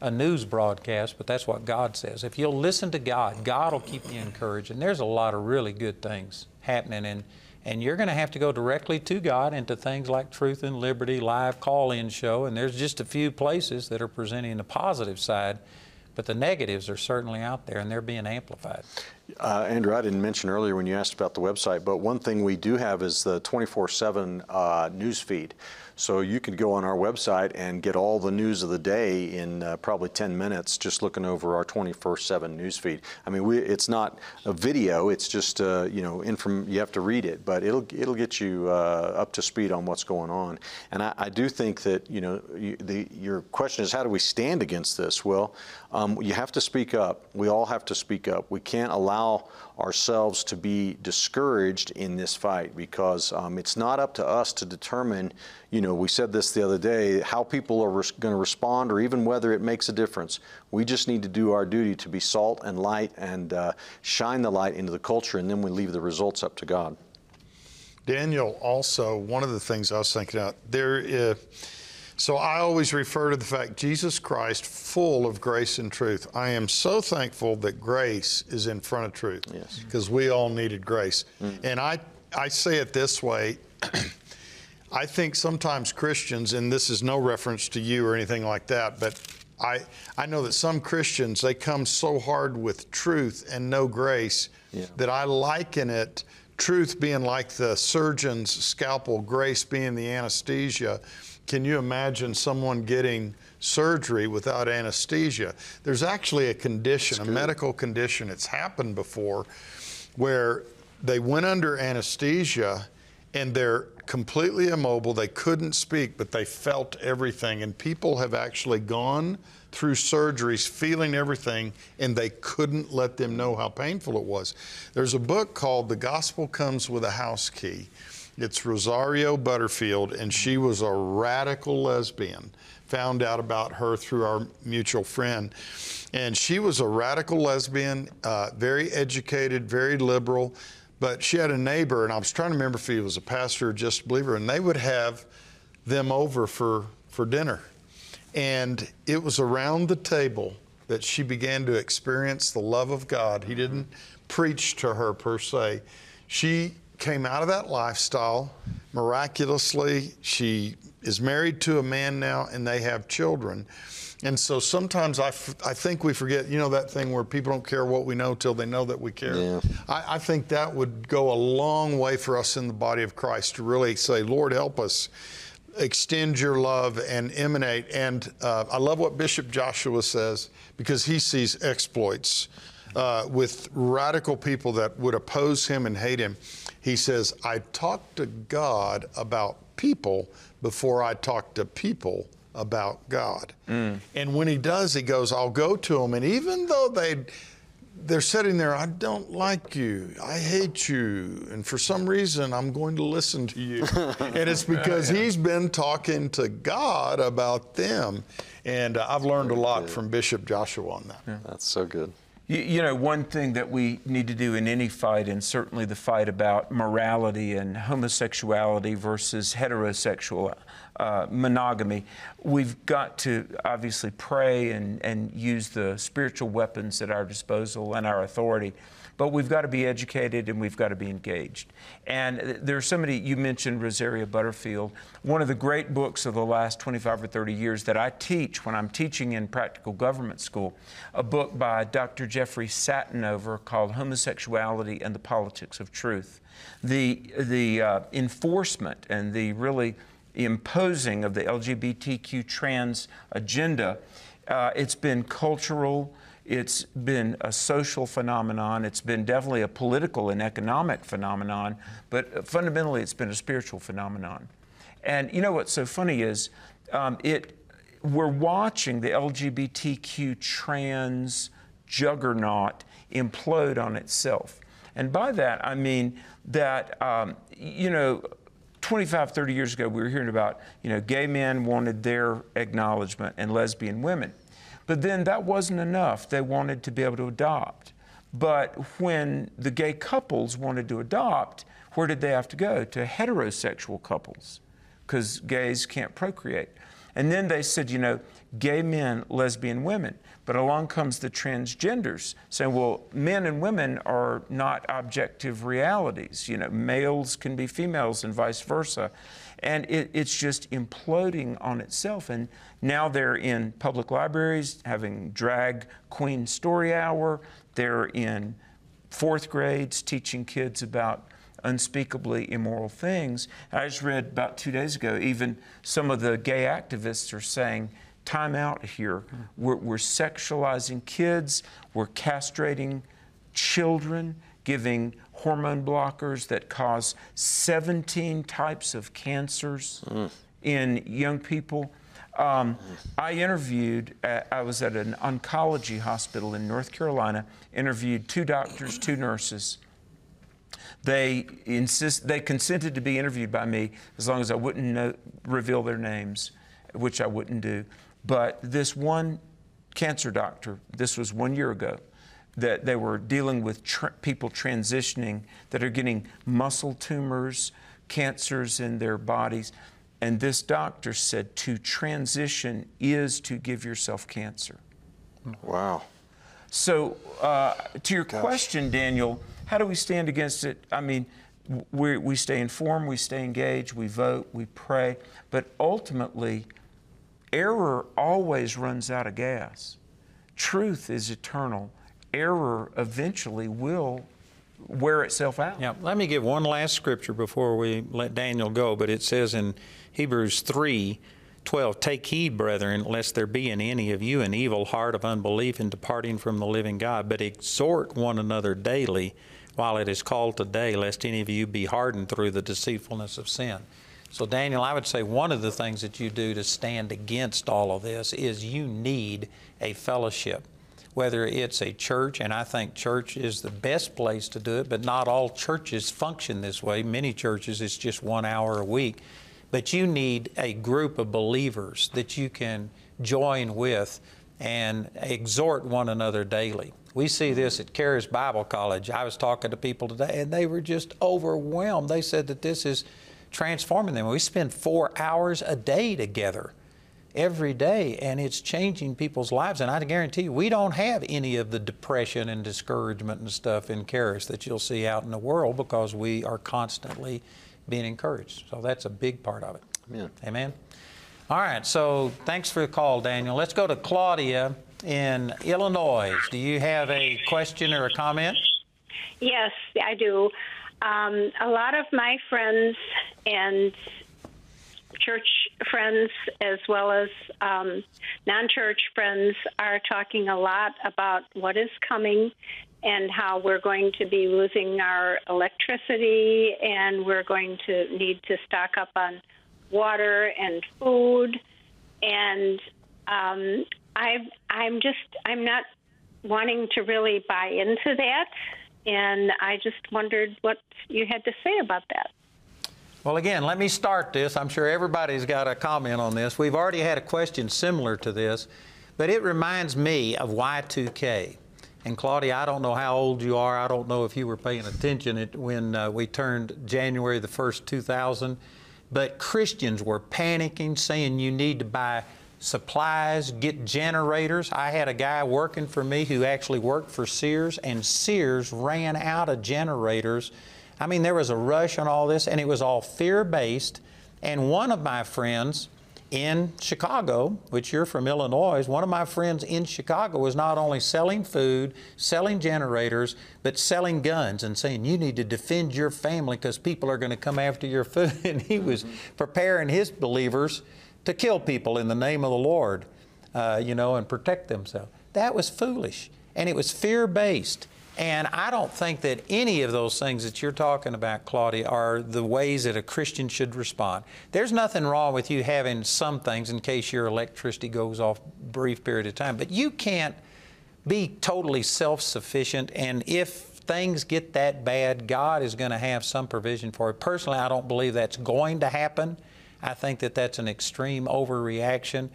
a news broadcast, but that's what God says. If you'll listen to God, God will keep you encouraged. And there's a lot of really good things happening. And, and you're going to have to go directly to God into things like Truth and Liberty, live call in show. And there's just a few places that are presenting the positive side, but the negatives are certainly out there and they're being amplified. Uh, Andrew, I didn't mention earlier when you asked about the website, but one thing we do have is the 24/7 uh, news feed. So you could go on our website and get all the news of the day in uh, probably 10 minutes, just looking over our 24/7 news feed. I mean, we, it's not a video; it's just uh, you know, inform, you have to read it, but it'll it'll get you uh, up to speed on what's going on. And I, I do think that you know, you, the, your question is how do we stand against this? Well, um, you have to speak up. We all have to speak up. We can't allow ourselves to be discouraged in this fight because um, it's not up to us to determine, you know, we said this the other day, how people are res- going to respond or even whether it makes a difference. We just need to do our duty to be salt and light and uh, shine the light into the culture, and then we leave the results up to God. Daniel, also, one of the things I was thinking about, there, uh, so I always refer to the fact Jesus Christ, full of grace and truth. I am so thankful that grace is in front of truth. Yes. Because we all needed grace. Mm. And I, I say it this way I think sometimes Christians, and this is no reference to you or anything like that, but I, I know that some Christians, they come so hard with truth and no grace Yeah. that I liken it, truth being like the surgeon's scalpel, grace being the anesthesia. Can you imagine someone getting surgery without anesthesia? There's actually a condition, a medical condition, it's happened before, where they went under anesthesia and they're completely immobile. They couldn't speak, but they felt everything. And people have actually gone through surgeries feeling everything, and they couldn't let them know how painful it was. There's a book called The Gospel Comes with a House Key. It's Rosaria Butterfield, and she was a radical lesbian. Found out about her through our mutual friend. And she was a radical lesbian, uh, very educated, very liberal. But she had a neighbor, and I was trying to remember if he was a pastor or just a believer, and they would have them over for, for dinner. And it was around the table that she began to experience the love of God. He didn't preach to her per se. She came out of that lifestyle miraculously. She is married to a man now and they have children. And so sometimes I, f- I think we forget, you know, that thing where people don't care what we know till they know that we care. Yeah. I, I think that would go a long way for us in the body of Christ to really say, Lord, help us extend your love and emanate. And uh, I love what Bishop Joshua says because he sees exploits uh, with radical people that would oppose him and hate him. He says, I talk to God about people before I talk to people about God. And when he does, he goes, I'll go to them. And even though they they're sitting there, I don't like you. I hate you. And for some reason, I'm going to listen to you. and it's because he's been talking to God about them. And uh, I've learned a lot from Bishop Joshua on that. That's so good. You, you know, one thing that we need to do in any fight, and certainly the fight about morality and homosexuality versus heterosexual uh, monogamy, we've got to obviously pray and, and use the spiritual weapons at our disposal and our authority. But we've got to be educated and we've got to be engaged. And there's somebody, you mentioned Rosaria Butterfield, one of the great books of the last 25 or 30 years that I teach when I'm teaching in practical government school, a book by Dr. Jeffrey Satinover called Homosexuality and the Politics of Truth. The, the uh, enforcement and the really imposing of the LGBTQ trans agenda, uh, it's been cultural, it's been a social phenomenon. It's been definitely a political and economic phenomenon, but fundamentally, it's been a spiritual phenomenon. And you know what's so funny is um, it. We're watching the LGBTQ trans juggernaut implode on itself. And by that, I mean that, um, you know, 25, 30 years ago, we were hearing about, you know, gay men wanted their acknowledgement and lesbian women. But then that wasn't enough. They wanted to be able to adopt. But when the gay couples wanted to adopt, where did they have to go? To heterosexual couples, because gays can't procreate. And then they said, you know, gay men, lesbian women. But along comes the transgenders saying, well, men and women are not objective realities. You know, males can be females and vice versa. And it, it's just imploding on itself. And now they're in public libraries having drag queen story hour. They're in fourth grades teaching kids about unspeakably immoral things. I just read about two days ago, even some of the gay activists are saying, time out here. We're, we're sexualizing kids, we're castrating children, giving hormone blockers that cause 17 types of cancers in young people. Um, I interviewed, uh, I was at an oncology hospital in North Carolina, interviewed two doctors, two nurses. They insist, they consented to be interviewed by me as long as I wouldn't know, reveal their names, which I wouldn't do. But this one cancer doctor, this was one year ago, that they were dealing with tr- people transitioning that are getting muscle tumors, cancers in their bodies. And this doctor said to transition is to give yourself cancer. Wow. So, uh, to your question, Daniel, how do we stand against it? I mean, we, we stay informed, we stay engaged, we vote, we pray, but ultimately, error always runs out of gas. Truth is eternal. Error eventually will wear itself out. Now, let me give one last scripture before we let Daniel go, but it says in Hebrews 3 12, Take heed, brethren, lest there be in any of you an evil heart of unbelief in departing from the living God, but exhort one another daily while it is called today, lest any of you be hardened through the deceitfulness of sin. So, Daniel, I would say one of the things that you do to stand against all of this is you need a fellowship whether it's a church, and I think church is the best place to do it, but not all churches function this way. Many churches, it's just one hour a week. But you need a group of believers that you can join with and exhort one another daily. We see this at Charis Bible College. I was talking to people today, and they were just overwhelmed. They said that this is transforming them. We spend four hours a day together every day, and it's changing people's lives. And I guarantee you, we don't have any of the depression and discouragement and stuff in Charis that you'll see out in the world because we are constantly being encouraged. So that's a big part of it. Amen. Amen. All right, so thanks for the call, Daniel. Let's go to Claudia in Illinois. Do you have a question or a comment? Yes, I do. Um, a lot of my friends and church friends, as well as um, non church friends, are talking a lot about what is coming and how we're going to be losing our electricity and we're going to need to stock up on water and food. And um, I, I'm just, I'm not wanting to really buy into that. And I just wondered what you had to say about that. Well, again, let me start this. I'm sure everybody's got a comment on this. We've already had a question similar to this, but it reminds me of Y2K. And Claudia, I don't know how old you are. I don't know if you were paying attention when uh, we turned January the 1st, 2000. But Christians were panicking, saying you need to buy supplies, get generators. I had a guy working for me who actually worked for Sears, and Sears ran out of generators I mean, there was a rush on all this, and it was all fear based. And one of my friends in Chicago, which you're from Illinois, one of my friends in Chicago was not only selling food, selling generators, but selling guns and saying, You need to defend your family because people are going to come after your food. And he was preparing his believers to kill people in the name of the Lord, uh, you know, and protect themselves. That was foolish. And it was fear based. And I don't think that any of those things that you're talking about, Claudia, are the ways that a Christian should respond. There's nothing wrong with you having some things in case your electricity goes off brief period of time, but you can't be totally self sufficient. And if things get that bad, God is going to have some provision for it. Personally, I don't believe that's going to happen. I think that that's an extreme overreaction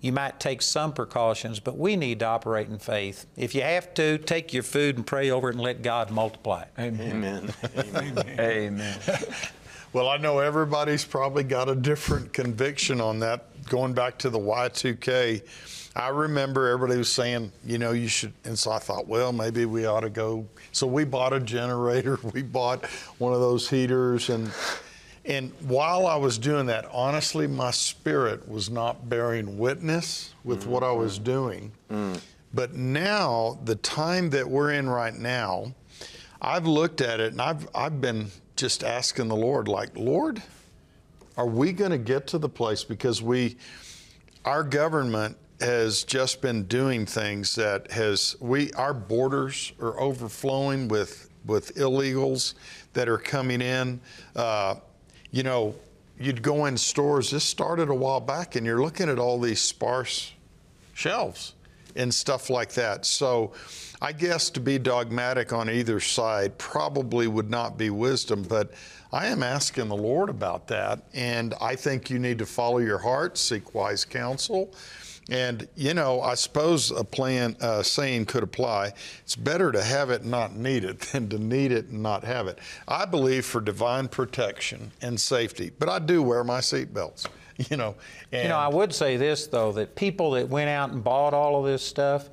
you might take some precautions, but we need to operate in faith. If you have to, take your food and pray over it and let God multiply it. Amen. Amen. Amen. Well, I know everybody's probably got a different conviction on that. Going back to the Y2K, I remember everybody was saying, you know, you should. And so I thought, well, maybe we ought to go. So we bought a generator, we bought one of those heaters, and and while I was doing that, honestly, my spirit was not bearing witness with mm-hmm. what I was doing. Mm. But now, the time that we're in right now, I've looked at it and I've, I've been just asking the Lord, like, Lord, are we going to get to the place because we, our government has just been doing things that has we our borders are overflowing with with illegals that are coming in. Uh, you know, you'd go in stores, this started a while back, and you're looking at all these sparse shelves and stuff like that. So I guess to be dogmatic on either side probably would not be wisdom, but I am asking the Lord about that. And I think you need to follow your heart, seek wise counsel. And you know, I suppose a plan uh, saying could apply. It's better to have it and not need it than to need it and not have it. I believe for divine protection and safety, but I do wear my seatbelts. You know, you know, I would say this though that people that went out and bought all of this stuff.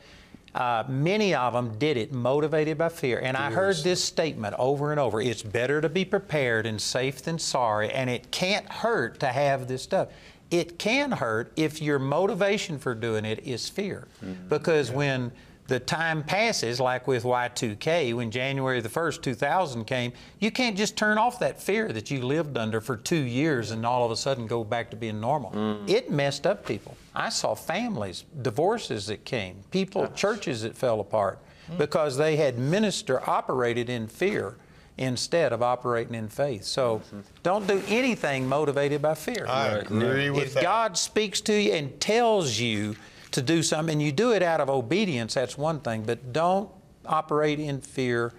Uh, many of them did it motivated by fear. And I heard this statement over and over it's better to be prepared and safe than sorry, and it can't hurt to have this stuff it can hurt if your motivation for doing it is fear. Mm-hmm. Because yeah. when the time passes, like with Y2K, when January the 1st, 2000 came, you can't just turn off that fear that you lived under for two years and all of a sudden go back to being normal. Mm. It messed up people. I saw families, divorces that came, people, churches that fell apart mm. because they had minister operated in fear instead of operating in faith. So mm-hmm. don't do anything motivated by fear. I agree with if that. God speaks to you and tells you to do something, and you do it out of obedience, that's one thing, but don't operate in fear.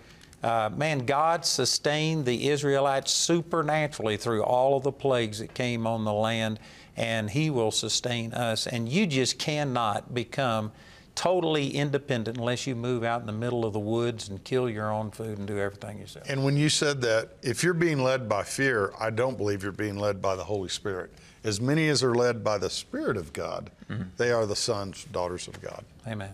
Uh, man, God sustained the Israelites supernaturally through all of the plagues that came on the land, and He will sustain us. And you just cannot become totally independent unless you move out in the middle of the woods and kill your own food and do everything yourself. And when you said that, if you're being led by fear, I don't believe you're being led by the Holy Spirit. As many as are led by the Spirit of God, mm-hmm. they are the sons, daughters of God. Amen.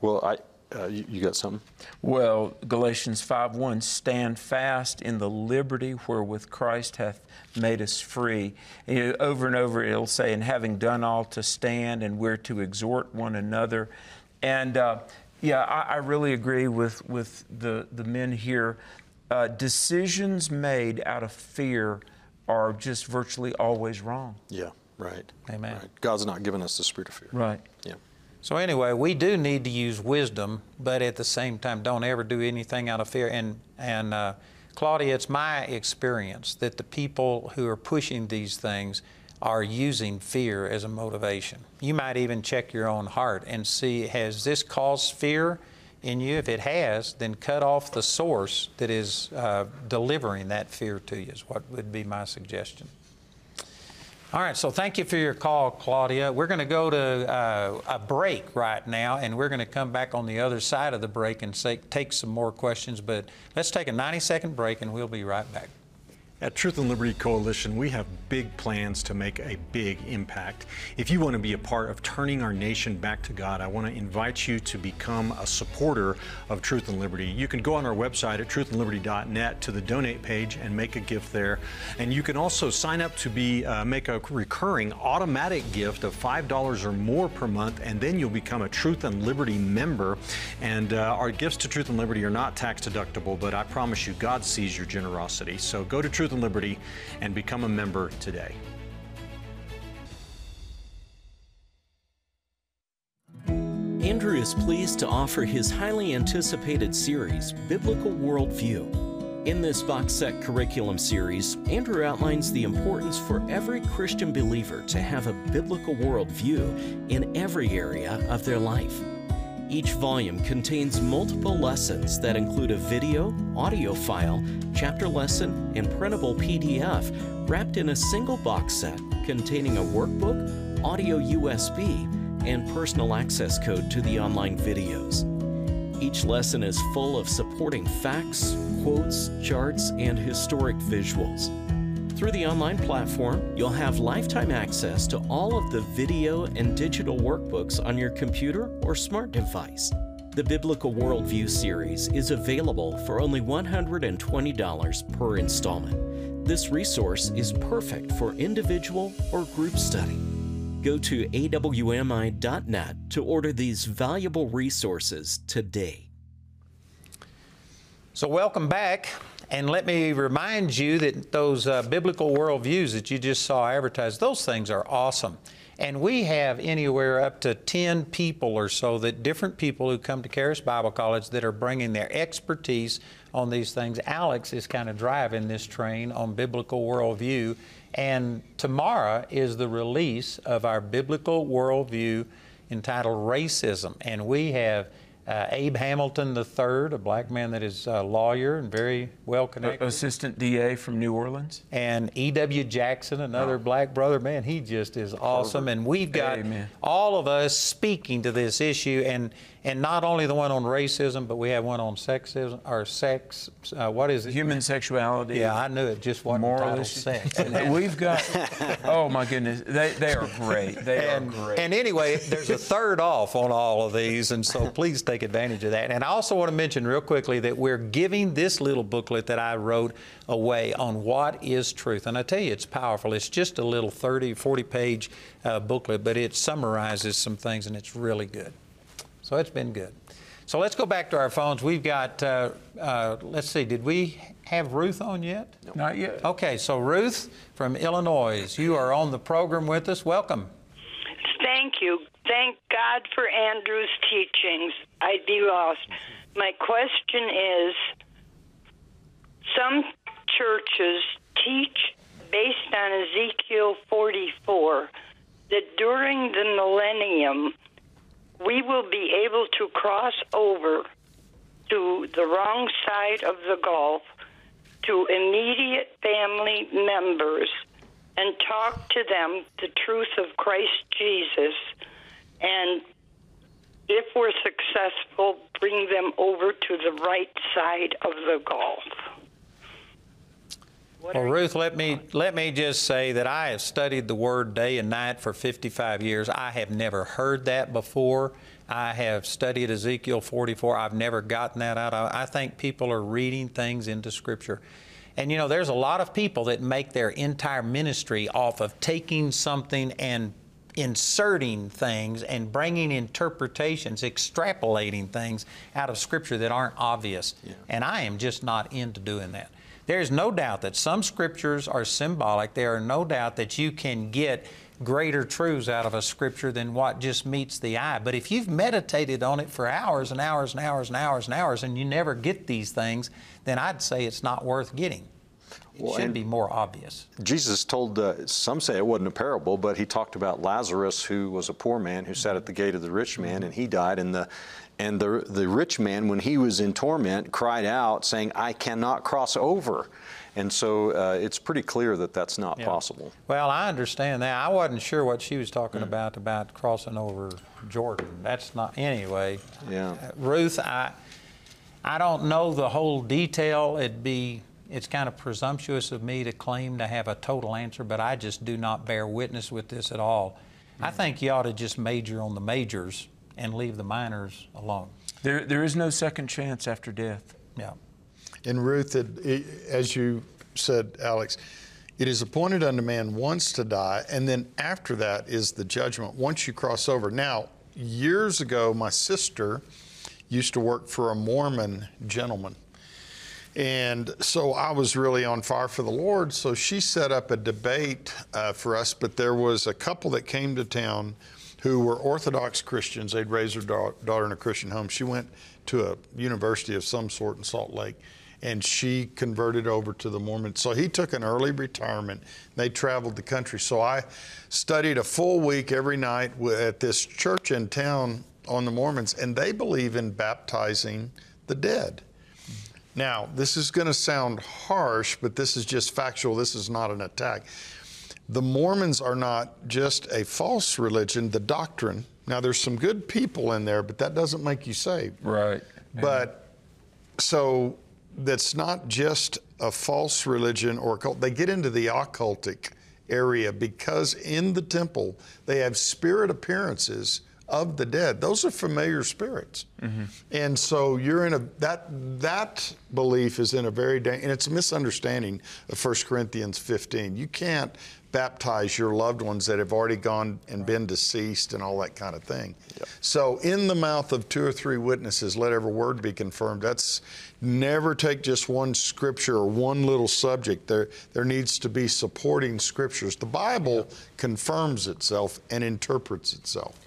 Well, I, uh, you, you got something? Well, Galatians 5:1, stand fast in the liberty wherewith Christ hath made us free. And, you know, over and over it'll say, and having done all to stand, and we're to exhort one another. And uh, yeah, I, I, really agree with, with the, the men here. Uh, decisions made out of fear are just virtually always wrong. Yeah, right. Amen. Right. God's not given us the spirit of fear. Right. Yeah. So anyway, we do need to use wisdom, but at the same time, don't ever do anything out of fear. And and uh, Claudia, it's my experience that the people who are pushing these things are using fear as a motivation. You might even check your own heart and see has this caused fear in you? If it has, then cut off the source that is uh, delivering that fear to you. Is what would be my suggestion. All right, so thank you for your call, Claudia. We're going to go to uh, a break right now, and we're going to come back on the other side of the break and say, take some more questions. But let's take a 90 second break, and we'll be right back. At Truth and Liberty Coalition, we have big plans to make a big impact. If you want to be a part of turning our nation back to God, I want to invite you to become a supporter of Truth and Liberty. You can go on our website at truthandliberty.net to the donate page and make a gift there. And you can also sign up to be uh, make a recurring automatic gift of $5 or more per month, and then you'll become a Truth and Liberty member. And uh, our gifts to Truth and Liberty are not tax deductible, but I promise you, God sees your generosity. So go to Truth and Liberty and become a member today. Andrew is pleased to offer his highly anticipated series, Biblical Worldview. In this box set curriculum series, Andrew outlines the importance for every Christian believer to have a biblical worldview in every area of their life. Each volume contains multiple lessons that include a video, audio file, chapter lesson, and printable PDF wrapped in a single box set containing a workbook, audio USB, and personal access code to the online videos. Each lesson is full of supporting facts, quotes, charts, and historic visuals. Through the online platform, you'll have lifetime access to all of the video and digital workbooks on your computer or smart device. The Biblical Worldview series is available for only $120 per installment. This resource is perfect for individual or group study. Go to awmi.net to order these valuable resources today. So, welcome back. And let me remind you that those uh, biblical worldviews that you just saw advertised, those things are awesome. And we have anywhere up to 10 people or so that different people who come to Charis Bible College that are bringing their expertise on these things. Alex is kind of driving this train on biblical worldview. And tomorrow is the release of our biblical worldview entitled Racism. And we have uh, Abe Hamilton III, a black man that is a lawyer and very well connected. Assistant DA from New Orleans. And E.W. Jackson, another oh. black brother. Man, he just is awesome. And we've got Amen. all of us speaking to this issue. And and not only the one on racism, but we have one on sexism or sex. Uh, what is it? Human sexuality. Yeah, I knew it. Just one moral sex. We've got. Oh my goodness, they, they are great. They and, are great. And anyway, there's a third off on all of these, and so please take advantage of that. And I also want to mention real quickly that we're giving this little booklet that I wrote away on what is truth. And I tell you, it's powerful. It's just a little 30, 40 page uh, booklet, but it summarizes some things, and it's really good. So it's been good. So let's go back to our phones. We've got, uh, uh, let's see, did we have Ruth on yet? No. Not yet. Okay, so Ruth from Illinois, you are on the program with us. Welcome. Thank you. Thank God for Andrew's teachings. I'd be lost. My question is some churches teach based on Ezekiel 44 that during the millennium, we will be able to cross over to the wrong side of the Gulf to immediate family members and talk to them the truth of Christ Jesus. And if we're successful, bring them over to the right side of the Gulf. Well, Ruth, let me let me just say that I have studied the Word day and night for 55 years. I have never heard that before. I have studied Ezekiel 44. I've never gotten that out. I, I think people are reading things into Scripture. And you know, there's a lot of people that make their entire ministry off of taking something and inserting things and bringing interpretations, extrapolating things out of Scripture that aren't obvious. And I am just not into doing that. There is no doubt that some Scriptures are symbolic. There are no doubt that you can get greater truths out of a Scripture than what just meets the eye. But if you've meditated on it for hours and hours and hours and hours and hours and you never get these things, then I'd say it's not worth getting. It Well, should be more obvious. Jesus told, uh, some say it wasn't a parable, but he talked about Lazarus, who was a poor man who sat at the gate of the rich man, and he died. And the and the the rich man, when he was in torment, cried out, saying, "I cannot cross over." And so uh, it's pretty clear that that's not Yeah. possible. Well, I understand that. I wasn't sure what she was talking Mm. about about crossing over Jordan. That's not anyway. Yeah. Ruth, I I don't know the whole detail. It'd be it's kind of presumptuous of me to claim to have a total answer, but I just do not bear witness with this at all. I hmm. think you ought to just major on the majors and leave the minors alone. There, there is no second chance after death. Yeah. And Ruth, it, it, as you said, Alex, it is appointed unto man once to die, and then after that is the judgment once you cross over. Now, years ago, my sister used to work for a Mormon gentleman. And so I was really on fire for the Lord. So she set up a debate uh, for us, but there was a couple that came to town who were Orthodox Christians. They'd raised their da- daughter in a Christian home. She went to a university of some sort in Salt Lake, and she converted over to the Mormon. So he took an early retirement. They traveled the country. So I studied a full week every night at this church in town on the Mormons, and they believe in baptizing the dead. Now, this is going to sound harsh, but this is just factual. This is not an attack. The Mormons are not just a false religion, the doctrine. Now, there's some good people in there, but that doesn't make you saved. Right. But so that's not just a false religion or cult. They get into the occultic area because in the temple they have spirit appearances of the dead. Those are familiar spirits. Mm-hmm. And so you're in a that that belief is in a very and it's a misunderstanding of 1 Corinthians 15. You can't baptize your loved ones that have already gone and been deceased and all that kind of thing. So in the mouth of two or three witnesses let every word be confirmed. That's never take just one scripture or one little subject. There there needs to be supporting scriptures. The Bible confirms itself and interprets itself.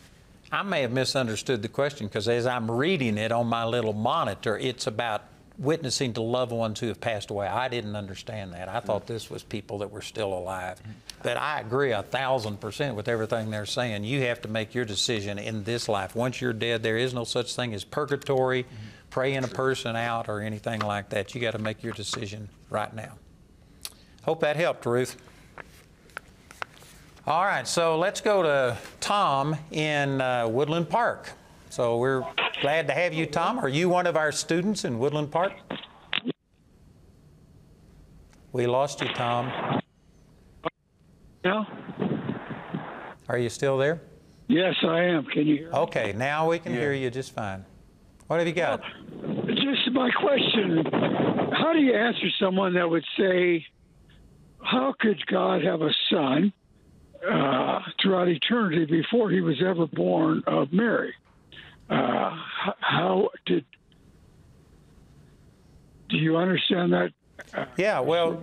I may have misunderstood the question because as I'm reading it on my little monitor, it's about witnessing to loved ones who have passed away. I didn't understand that. I thought this was people that were still alive. But I agree a thousand percent with everything they're saying. You have to make your decision in this life. Once you're dead, there is no such thing as purgatory, praying a person out, or anything like that. You got to make your decision right now. Hope that helped, Ruth. All right, so let's go to Tom in uh, Woodland Park. So we're glad to have you, Tom. Are you one of our students in Woodland Park? We lost you, Tom. No? Are you still there? Yes, I am. Can you hear me? Okay, now we can hear you just fine. What have you got? Just my question How do you answer someone that would say, How could God have a son uh, throughout eternity before he was ever born of Mary? Uh, how did. Do you understand that? Yeah, well,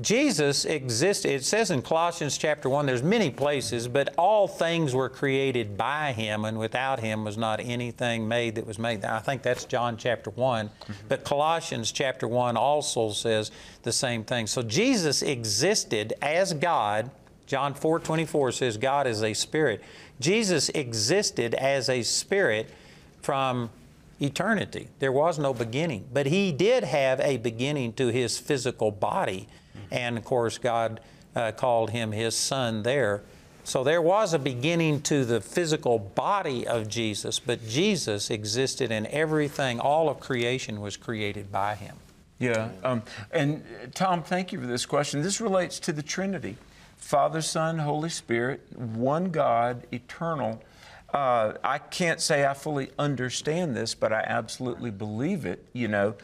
Jesus existed. It says in Colossians chapter 1, there's many places, but all things were created by him, and without him was not anything made that was made. I think that's John chapter one But Colossians chapter 1 also says the same thing. So Jesus existed as God. John 4 24 says God is a spirit. Jesus existed as a spirit from eternity. There was no beginning, but he did have a beginning to his physical body. And of course, God uh, called him his son there. So there was a beginning to the physical body of Jesus, but Jesus existed in everything. All of creation was created by him. Yeah. Um, and uh, Tom, thank you for this question. This relates to the Trinity Father, Son, Holy Spirit, one God, eternal. Uh, I can't say I fully understand this, but I absolutely believe it, you know.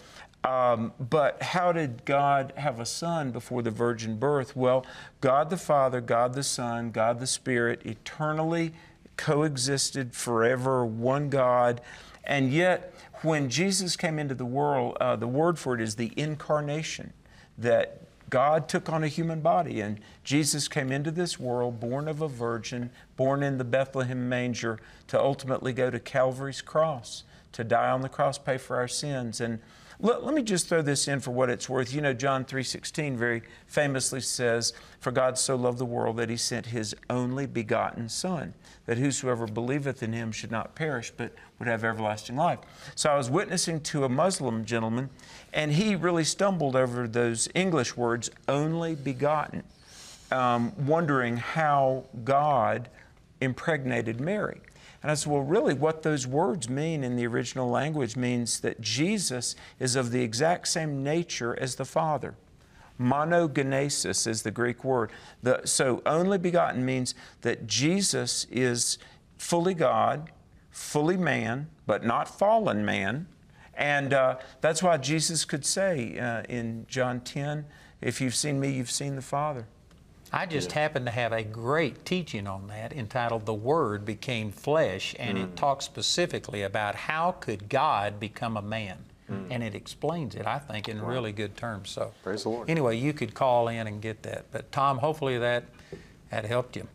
Um, but how did God have a son before the virgin birth? Well, God the Father, God the Son, God the Spirit eternally coexisted forever, one God. And yet, when Jesus came into the world, uh, the word for it is the incarnation, that God took on a human body, and Jesus came into this world, born of a virgin, born in the Bethlehem manger, to ultimately go to Calvary's cross, to die on the cross, pay for our sins. And let, let me just throw this in for what it's worth. You know, John 3.16 very famously says, For God so loved the world that he sent his only begotten Son, that whosoever believeth in him should not perish, but would have everlasting life. So I was witnessing to a Muslim gentleman, and he really stumbled over those English words, only begotten, um, wondering how God impregnated Mary. And I said, well, really, what those words mean in the original language means that Jesus is of the exact same nature as the Father. Monogenesis is the Greek word. The, so, only begotten means that Jesus is fully God, fully man, but not fallen man. And uh, that's why Jesus could say uh, in John 10, If you've seen me, you've seen the Father. I just yeah. happen to have a great teaching on that entitled The Word Became Flesh, and mm. it talks specifically about how could God become a man. Mm. And it explains it, I think, in wow. really good terms. So, praise the Lord. Anyway, you could call in and get that. But Tom, hopefully that that helped you.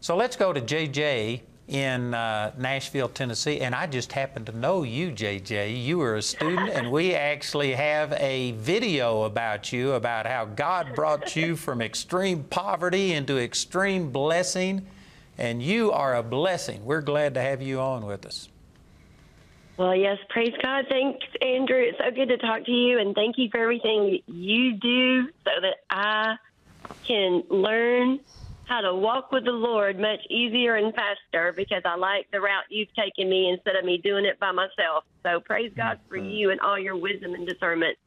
So let's go to JJ in uh, Nashville, Tennessee, and I just happen to know you, JJ. You were a student, and we actually have a video about you about how God brought you from extreme poverty into extreme blessing, and you are a blessing. We're glad to have you on with us. Well, yes, praise God. Thanks, Andrew. It's so good to talk to you, and thank you for everything you do so that I can learn how to walk with the Lord much easier and faster because I like the route you've taken me instead of me doing it by myself. So praise God for mm-hmm. you and all your wisdom and discernment.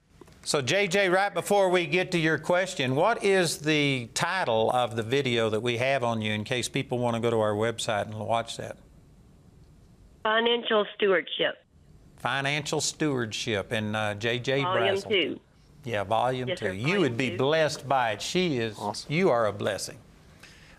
So, JJ, right before we get to your question, what is the title of the video that we have on you in case people want to go to our website and watch that? Financial Stewardship. Financial Stewardship, and uh, JJ Volume Brazel. 2. Yeah, Volume yes, 2. Sir, you would be two. blessed by it. She is, awesome. you are a blessing.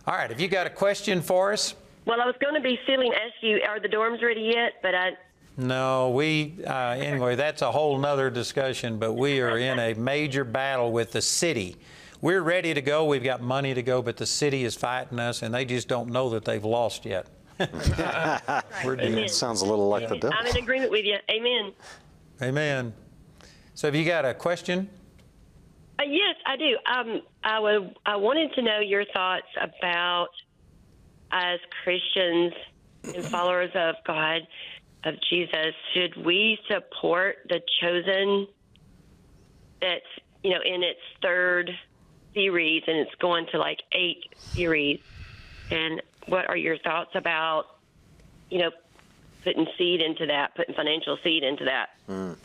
All right, have you got a question for us? Well, I was going to be feeling and ask you, are the dorms ready yet? But I. No, we, uh, anyway, that's a whole nother discussion, but we are in a major battle with the city. We're ready to go, we've got money to go, but the city is fighting us, and they just don't know that they've lost yet. We're doing, sounds a little like yeah. the devil. I'm in agreement with you. Amen. Amen. So, have you got a question? Uh, yes, I do. Um, I, would, I wanted to know your thoughts about as Christians and followers of God, of Jesus, should we support the chosen that's, you know, in its third series and it's going to like eight series? And what are your thoughts about, you know, putting seed into that, putting financial seed into that? Mm.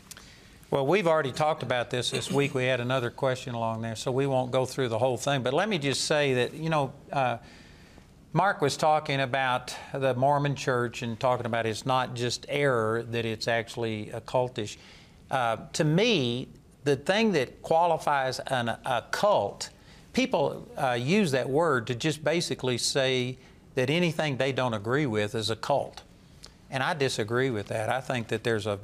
Well, we've already talked about this this week. We had another question along there, so we won't go through the whole thing. But let me just say that, you know, uh, Mark was talking about the Mormon church and talking about it's not just error, that it's actually occultish. Uh, to me, the thing that qualifies an, a cult, people uh, use that word to just basically say that anything they don't agree with is a cult. And I disagree with that. I think that there's a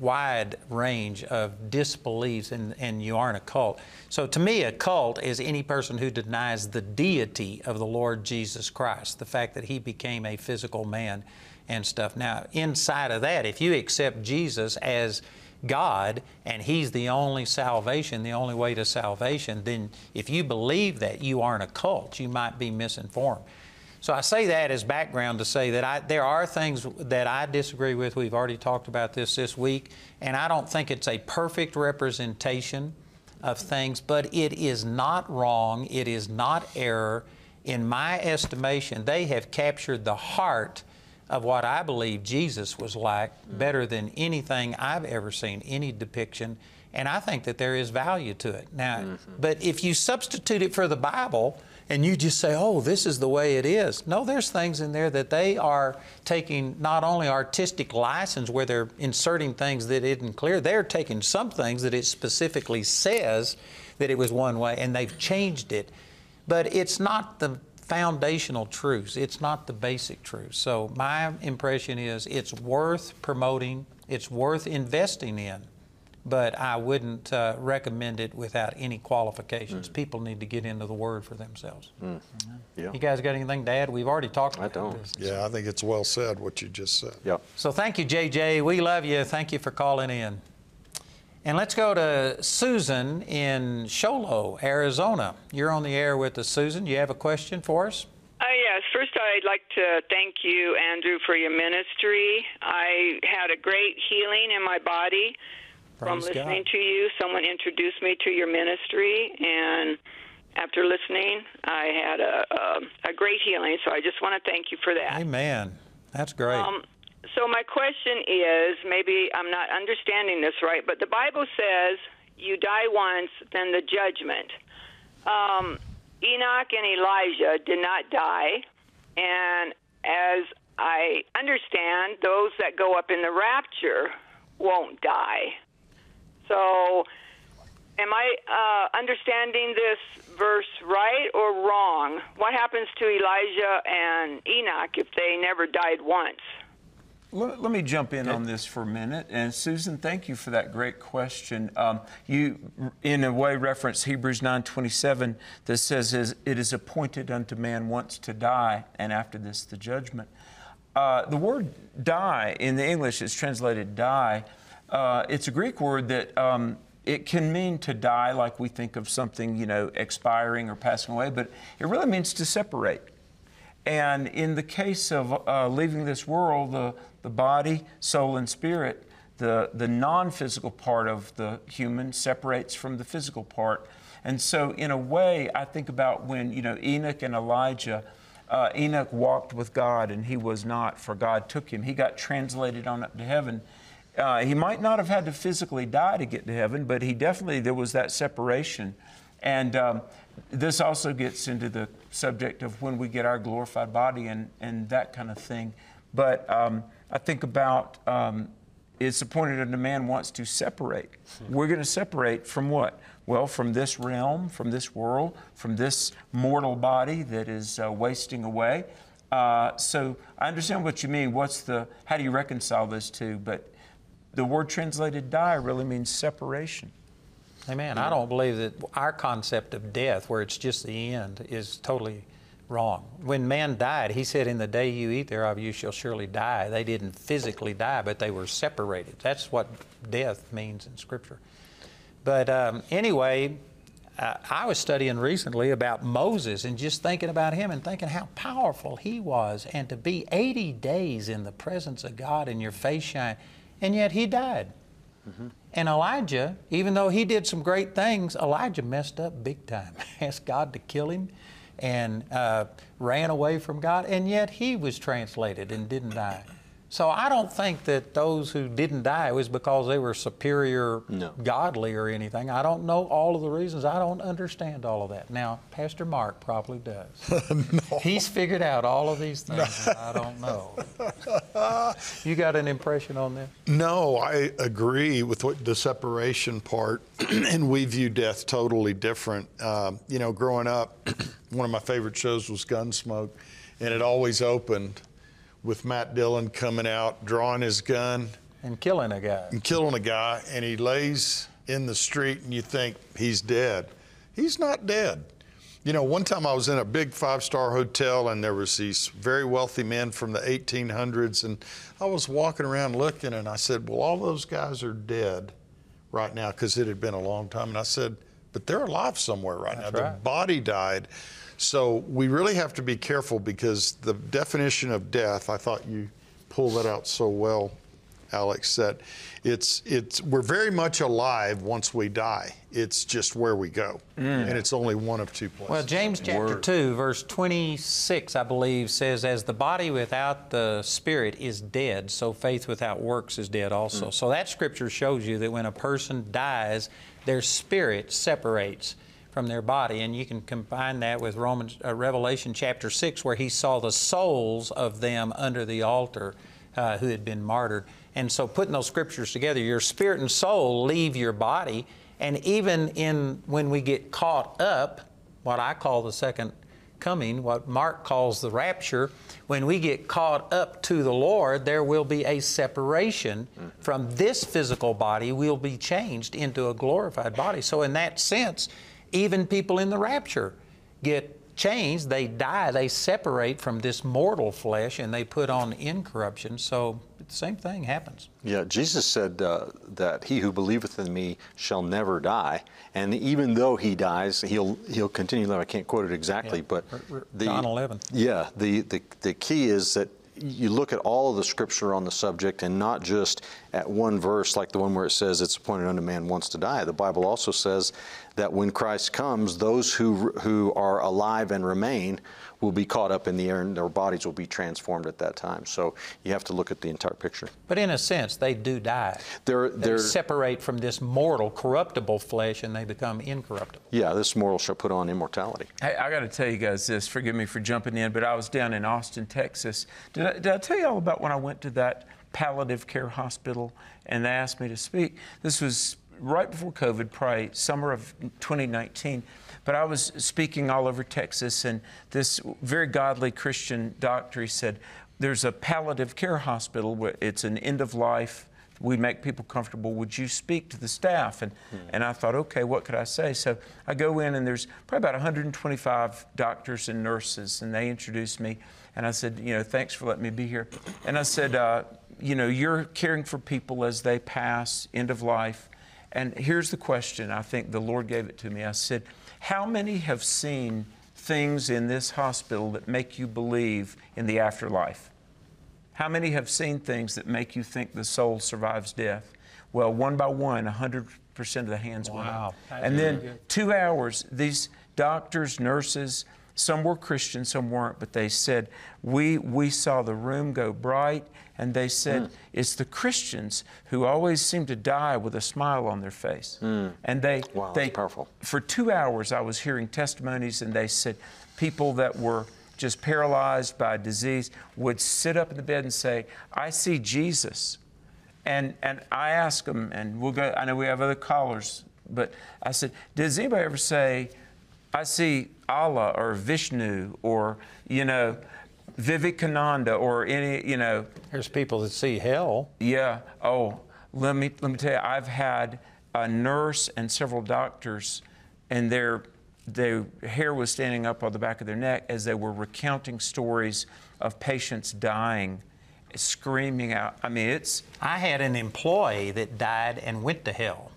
wide range of disbeliefs and, and you aren't a cult. So to me, a cult is any person who denies the deity of the Lord Jesus Christ, the fact that he became a physical man and stuff. Now, inside of that, if you accept Jesus as God and He's the only salvation, the only way to salvation, then if you believe that, you aren't a cult. You might be misinformed. So I say that as background to say that I, there are things that I disagree with. We've already talked about this this week, and I don't think it's a perfect representation of things, but it is not wrong. It is not error. In my estimation, they have captured the heart of what I believe Jesus was like better than anything I've ever seen, any depiction. And I think that there is value to it. Now, mm-hmm. but if you substitute it for the Bible and you just say, oh, this is the way it is, no, there's things in there that they are taking not only artistic license where they're inserting things that isn't clear, they're taking some things that it specifically says that it was one way and they've changed it. But it's not the foundational truths, it's not the basic truths. So, my impression is it's worth promoting, it's worth investing in but I wouldn't uh, recommend it without any qualifications. People need to get into the Word for themselves. Yeah. You guys got anything to add? We've already talked about I don't. this. Yeah, I think it's well said what you just said. Yep. So thank you, JJ. We love you. Thank you for calling in. And let's go to Susan in Show Low, Arizona. You're on the air with us, Susan. You have a question for us? Uh, yes. First, I'd like to thank you, Andrew, for your ministry. I had a great healing in my body from Praise listening God. to you. Someone introduced me to your ministry, and after listening, I had a, a, a great healing. So I just want to thank you for that. Amen. That's great. Um, so my question is, maybe I'm not understanding this right, but the Bible says you die once, then the judgment. Um, Enoch and Elijah did not die, and as I understand, those that go up in the rapture won't die. So, am I uh, understanding this verse right or wrong? What happens to Elijah and Enoch if they never died once? Let, let me jump in on this for a minute. And Susan, thank you for that great question. Um, you, in a way, reference Hebrews 9:27 that says, "Is- "It is appointed unto man once to die, and after this the judgment." Uh, the word "die" in the English is translated "die." Uh, it's a Greek word that um, it can mean to die, like we think of something, you know, expiring or passing away, but it really means to separate. And in the case of uh, leaving this world, the, the body, soul, and spirit, the, the non physical part of the human separates from the physical part. And so, in a way, I think about when, you know, Enoch and Elijah, uh, Enoch walked with God and he was not, for God took him. He got translated on up to heaven. Uh, he might not have had to physically die to get to heaven, but he definitely, there was that separation. And um, this also gets into the subject of when we get our glorified body and, and that kind of thing. But um, I think about um, it's appointed unto man wants to separate. We're going to separate from what? Well, from this realm, from this world, from this mortal body that is uh, wasting away. Uh, so I understand what you mean. What's the? How do you reconcile those two? But the word translated "die" really means separation. Amen. I don't believe that our concept of death, where it's just the end, is totally wrong. When man died, he said, In the day you eat thereof, you shall surely die. They didn't physically die, but they were separated. That's what death means in Scripture. But um, anyway, uh, I was studying recently about Moses and just thinking about him and thinking how powerful he was, and to be 80 days in the presence of God and your face shine, and yet he died. And Elijah, even though he did some great things, Elijah messed up big time. Asked God to kill him and uh, ran away from God, and yet he was translated and didn't die. So I don't think that those who didn't die was because they were superior, godly, or anything. I don't know all of the reasons. I don't understand all of that. Now, Pastor Mark probably does. no. He's figured out all of these things. I don't know. you got an impression on this? No, I agree with what the separation part, and we view death totally different. Um, you know, growing up, one of my favorite shows was Gunsmoke, and it always opened with Matt Dillon coming out, drawing his gun, and killing a guy, and killing a guy, and he lays in the street, and you think he's dead. He's not dead. You know, one time I was in a big five-star hotel, and there was these very wealthy men from the 1800s, and I was walking around looking, and I said, "Well, all those guys are dead right now because it had been a long time." And I said, "But they're alive somewhere right now. Their body died." So we really have to be careful because the definition of death, I thought you pulled that out so well Alex, that it's it's we're very much alive once we die. It's just where we go, Mm. and it's only one of two places. Well, James chapter 2, verse 26, I believe, says, As the body without the spirit is dead, so faith without works is dead also. Mm. So that scripture shows you that when a person dies, their spirit separates from their body. And you can combine that with Romans, uh, Revelation chapter 6, where he saw the souls of them under the altar uh, who had been martyred. And so putting those scriptures together, your spirit and soul leave your body. And even in when we get caught up, what I call the second coming, what Mark calls the rapture, when we get caught up to the Lord, there will be a separation from this physical body. We'll be changed into a glorified body. So, in that sense, even people in the rapture get changed. They die, they separate from this mortal flesh, and they put on incorruption. So, the same thing happens. Yeah, Jesus said uh, that he who believeth in me shall never die, and even though he dies, he'll he'll continue to live. I can't quote it exactly, but the, John 11. Yeah, the, the the key is that you look at all of the scripture on the subject and not just at one verse like the one where it says it's appointed unto man once to die. The Bible also says that when Christ comes, those who who are alive and remain will be caught up in the air and their bodies will be transformed at that time. So you have to look at the entire picture. But in a sense, they do die. They're, They they're, separate from this mortal, corruptible flesh and they become incorruptible. yeah, this mortal shall put on immortality. Hey, I got to tell you guys this. Forgive me for jumping in, but I was down in Austin, Texas. Did I, did I tell you all about when I went to that palliative care hospital and they asked me to speak? This was right before COVID, probably summer of 2019. But I was speaking all over Texas, and this very godly Christian doctor he said, "There's a palliative care hospital. Where it's an end of life." we make people comfortable. Would you speak to the staff? And, and I thought, okay, what could I say? So I go in, and there's probably about 125 doctors and nurses, and they introduced me. And I said, you know, thanks for letting me be here. And I said, uh, you know, you're caring for people as they pass, end of life. And here's the question I think the Lord gave it to me. I said, How many have seen things in this hospital that make you believe in the afterlife? How many have seen things that make you think the soul survives death? Well, one by one, 100% of the hands went Wow. up. That's And really then good. two hours, these doctors, nurses, some were Christian, some weren't, but they said, we, we saw the room go bright, and they said, Mm. it's the Christians who always seem to die with a smile on their face. And they, Wow, they powerful. for two hours, I was hearing testimonies, and they said people that were just paralyzed by disease would sit up in the bed and say, I see Jesus. And, and I asked them, and we'll go, I know we have other callers, but I said, Does anybody ever say, I see Allah or Vishnu or, you know, Vivekananda or any, you know. There's people that see hell. Yeah. Oh, let me let me tell you, I've had a nurse and several doctors, and their their hair was standing up on the back of their neck as they were recounting stories of patients dying, screaming out. I mean, it's. I had an employee that died and went to hell.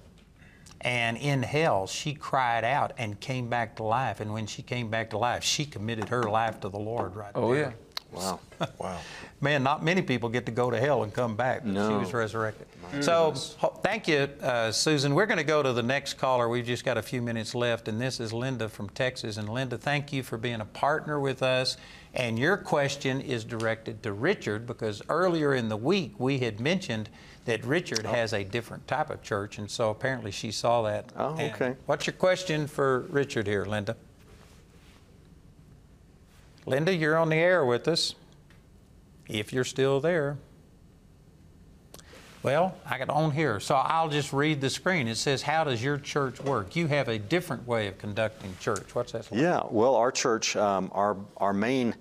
And in hell, she cried out and came back to life. And when she came back to life, she committed her life to the Lord right Oh there. yeah. Wow. wow. Man, not many people get to go to hell and come back. but She was resurrected. My So, ho- thank you, uh, Susan. We're going to go to the next caller. We've just got a few minutes left, and this is Linda from Texas. And Linda, thank you for being a partner with us. And your question is directed to Richard because earlier in the week we had mentioned that Richard has a different type of church, and so apparently she saw that. Oh, And okay. What's your question for Richard here, Linda? Linda, you're on the air with us if you're still there. Well, I got on here, so I'll just read the screen. It says, How does your church work? You have a different way of conducting church. What's that? like? Yeah, well, our church, um, our, our main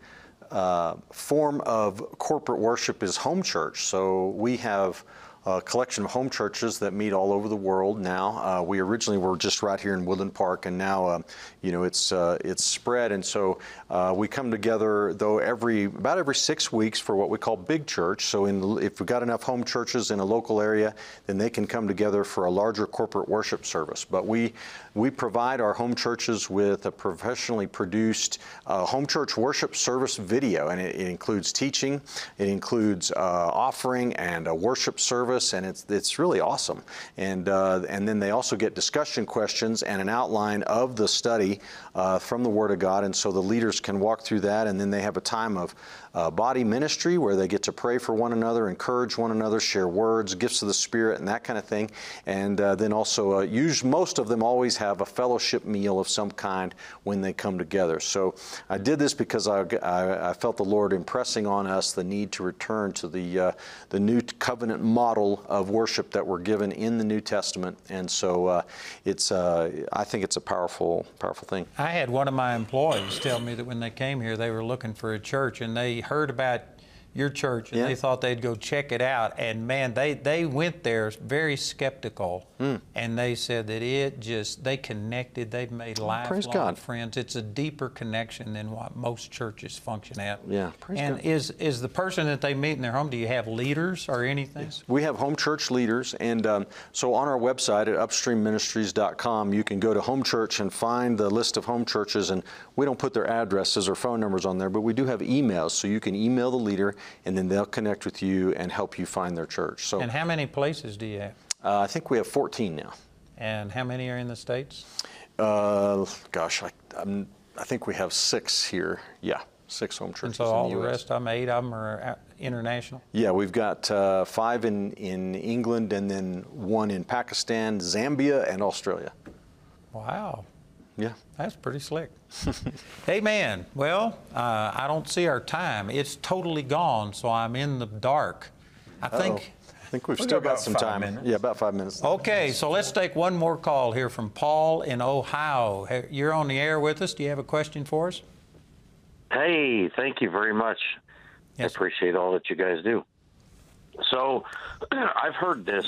uh, form of corporate worship is home church. So we have a collection of home churches that meet all over the world now. Uh, we originally were just right here in Woodland Park, and now, uh, you know, it's uh, it's spread, and so uh, we come together though every about every six weeks for what we call big church. So, in, if we've got enough home churches in a local area, then they can come together for a larger corporate worship service. But we we provide our home churches with a professionally produced uh, home church worship service video, and it, it includes teaching, it includes uh, offering and a worship service, and it's it's really awesome. And uh, and then they also get discussion questions and an outline of the study uh, from the Word of God, and so the leaders can walk through that, and then they have a time of uh, body ministry where they get to pray for one another, encourage one another, share words, gifts of the Spirit, and that kind of thing. And uh, then also, uh, use, most of them always have a fellowship meal of some kind when they come together. So I did this because I, I, I felt the Lord impressing on us the need to return to the, uh, the new covenant model of worship that we're given in the New Testament. And so uh, it's, uh, I think it's a powerful, powerful thing. I had one of my employees tell me that when they came here, they were looking for a church and they heard about your church and Yeah. they thought they'd go check it out. And man, they, they went there very skeptical Hmm. and they said that it just, they connected, they've made lifelong friends. It's a deeper connection than what most churches function at. Yeah, praise and God. is is the person that they meet in their home, do you have leaders or anything? We have home church leaders, and um, so on our website at upstreamministries.com, you can go to home church and find the list of home churches. And we don't put their addresses or phone numbers on there, but we do have emails, so you can email the leader, and then they'll connect with you and help you find their church. So And how many places do you have? uh, I think we have 14 now. And how many are in the States? Uh, gosh, I, I'm, I think we have six here. Yeah, six home churches. And so all in the the U.S. rest of them, eight of them are international? Yeah, we've got uh, five in, in England and then one in Pakistan, Zambia, and Australia. Wow. Yeah. That's pretty slick. Amen. Well, uh, I don't see our time. It's totally gone, so I'm in the dark. I think. I think we've We've still got got some time. minutes. Yeah, about five minutes. Okay, so let's take one more call here from Paul in Ohio. You're on the air with us. Do you have a question for us? Hey, thank you very much. I appreciate all that you guys do. So, I've heard this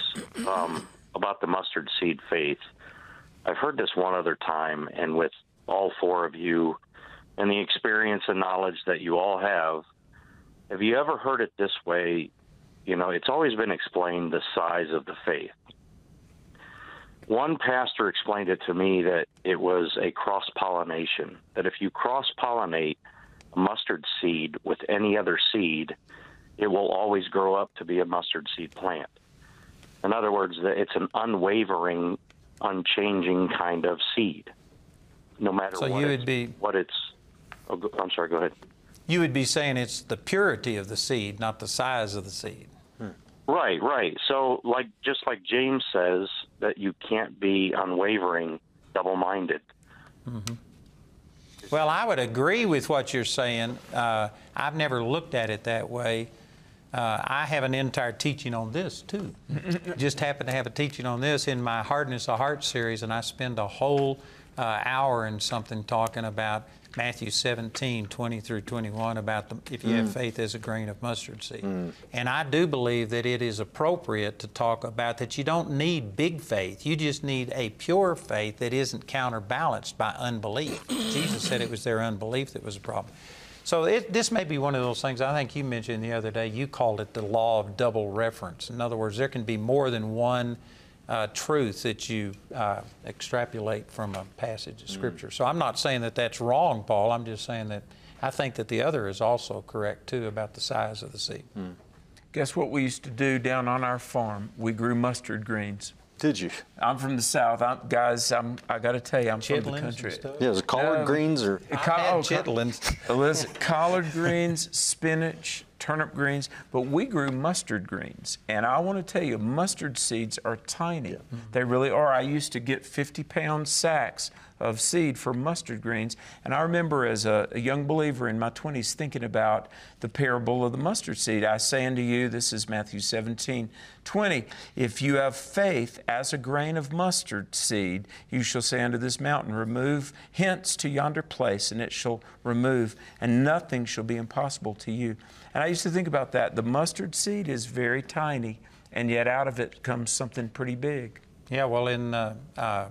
um, about the mustard seed faith. I've heard this one other time, and with all four of you and the experience and knowledge that you all have, have you ever heard it this way? You know, it's always been explained the size of the faith. One pastor explained it to me that it was a cross pollination, that if you cross pollinate a mustard seed with any other seed, it will always grow up to be a mustard seed plant. In other words, it's an unwavering, unchanging kind of seed, no matter So what, you it's, would be- what it's. Oh, go- I'm sorry. Go ahead. You would be saying it's the purity of the seed, not the size of the seed. Right, right. So, like just like James says that you can't be unwavering, double-minded. Well, I would agree with what you're saying. Uh, I've never looked at it that way. Uh, I have an entire teaching on this too. Just happen to have a teaching on this in my Hardness of Heart series, and I spend a whole uh, hour and something talking about Matthew 17, 20 through 21, about the, if you have Mm. faith as a grain of mustard seed. And I do believe that it is appropriate to talk about that you don't need big faith. You just need a pure faith that isn't counterbalanced by unbelief. Jesus said it was their unbelief that was a problem. So it, this may be one of those things I think you mentioned the other day. You called it the law of double reference. In other words, there can be more than one uh, truth that you uh, extrapolate from a passage of Scripture. So I'm not saying that that's wrong, Paul. I'm just saying that I think that the other is also correct too about the size of the seed. Guess what we used to do down on our farm? We grew mustard greens. Did you? I'm from the south. I'm, guys, I'm, I got to tell you, I'm from the country. Yeah, is it collard greens or- I co- had oh, co- chitlins. Listen, collard greens, spinach, turnip greens, but we grew mustard greens. And I want to tell you, mustard seeds are tiny. They really are. I used to get 50 pound sacks of seed for mustard greens. And I remember as a, a young believer in my 20s thinking about the parable of the mustard seed. I say unto you, this is Matthew 17, 20, if you have faith as a grain of mustard seed, you shall say unto this mountain, remove hence to yonder place, and it shall remove, and nothing shall be impossible to you. And I used to think about that. The mustard seed is very tiny, and yet out of it comes something pretty big. Yeah, well, in uh, uh,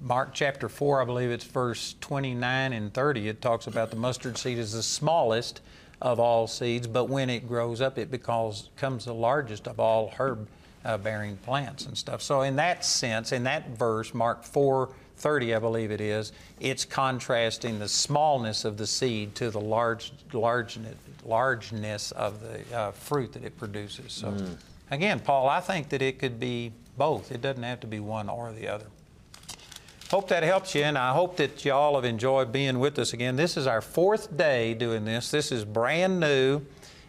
Mark chapter 4, I believe it's verse 29 and 30, it talks about the mustard seed is the smallest of all seeds, but when it grows up, it becomes, becomes the largest of all herb uh, bearing plants and stuff. So, in that sense, in that verse, Mark 4 30, I believe it is, it's contrasting the smallness of the seed to the large, largeness, largeness of the uh, fruit that it produces. So, mm. again, Paul, I think that it could be both. It doesn't have to be one or the other. Hope that helps you, and I hope that you all have enjoyed being with us again. This is our fourth day doing this. This is brand new,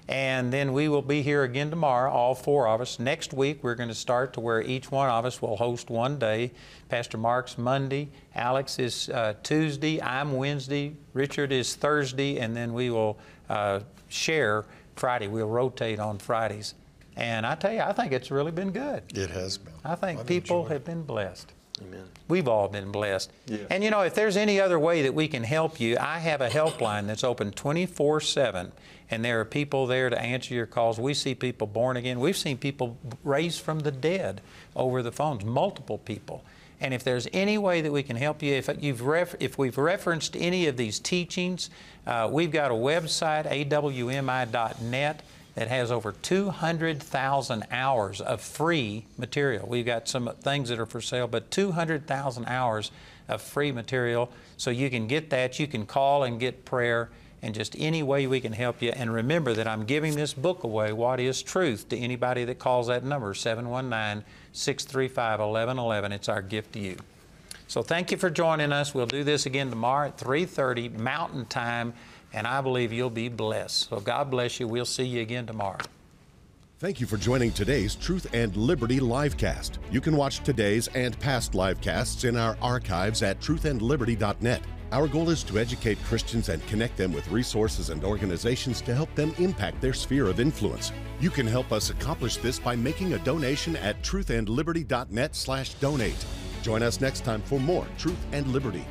and then we will be here again tomorrow, all four of us. Next week, we're going to start to where each one of us will host one day. Pastor Mark's Monday, Alex is uh, Tuesday, I'm Wednesday, Richard is Thursday, and then we will uh, share Friday. We'll rotate on Fridays. And I tell you, I think it's really been good. It has been. I think I've people have been blessed. Amen. We've all been blessed. And you know, if there's any other way that we can help you, I have a helpline that's open 24 7, and there are people there to answer your calls. We see people born again. We've seen people raised from the dead over the phones, multiple people. And if there's any way that we can help you, if, you've ref- if we've referenced any of these teachings, uh, we've got a website, awmi.net that has over 200,000 hours of free material. We've got some things that are for sale, but 200,000 hours of free material. So you can get that. You can call and get prayer and just any way we can help you. And remember that I'm giving this book away, What is Truth, to anybody that calls that number, 719 635 1111. It's our gift to you. So thank you for joining us. We'll do this again tomorrow at 3:30 Mountain Time and I believe you'll be blessed. So God bless you. We'll see you again tomorrow. Thank you for joining today's Truth and Liberty livecast. You can watch today's and past livecasts in our archives at truthandliberty.net. Our goal is to educate Christians and connect them with resources and organizations to help them impact their sphere of influence. You can help us accomplish this by making a donation at truthandliberty.net/donate. Join us next time for more Truth and Liberty.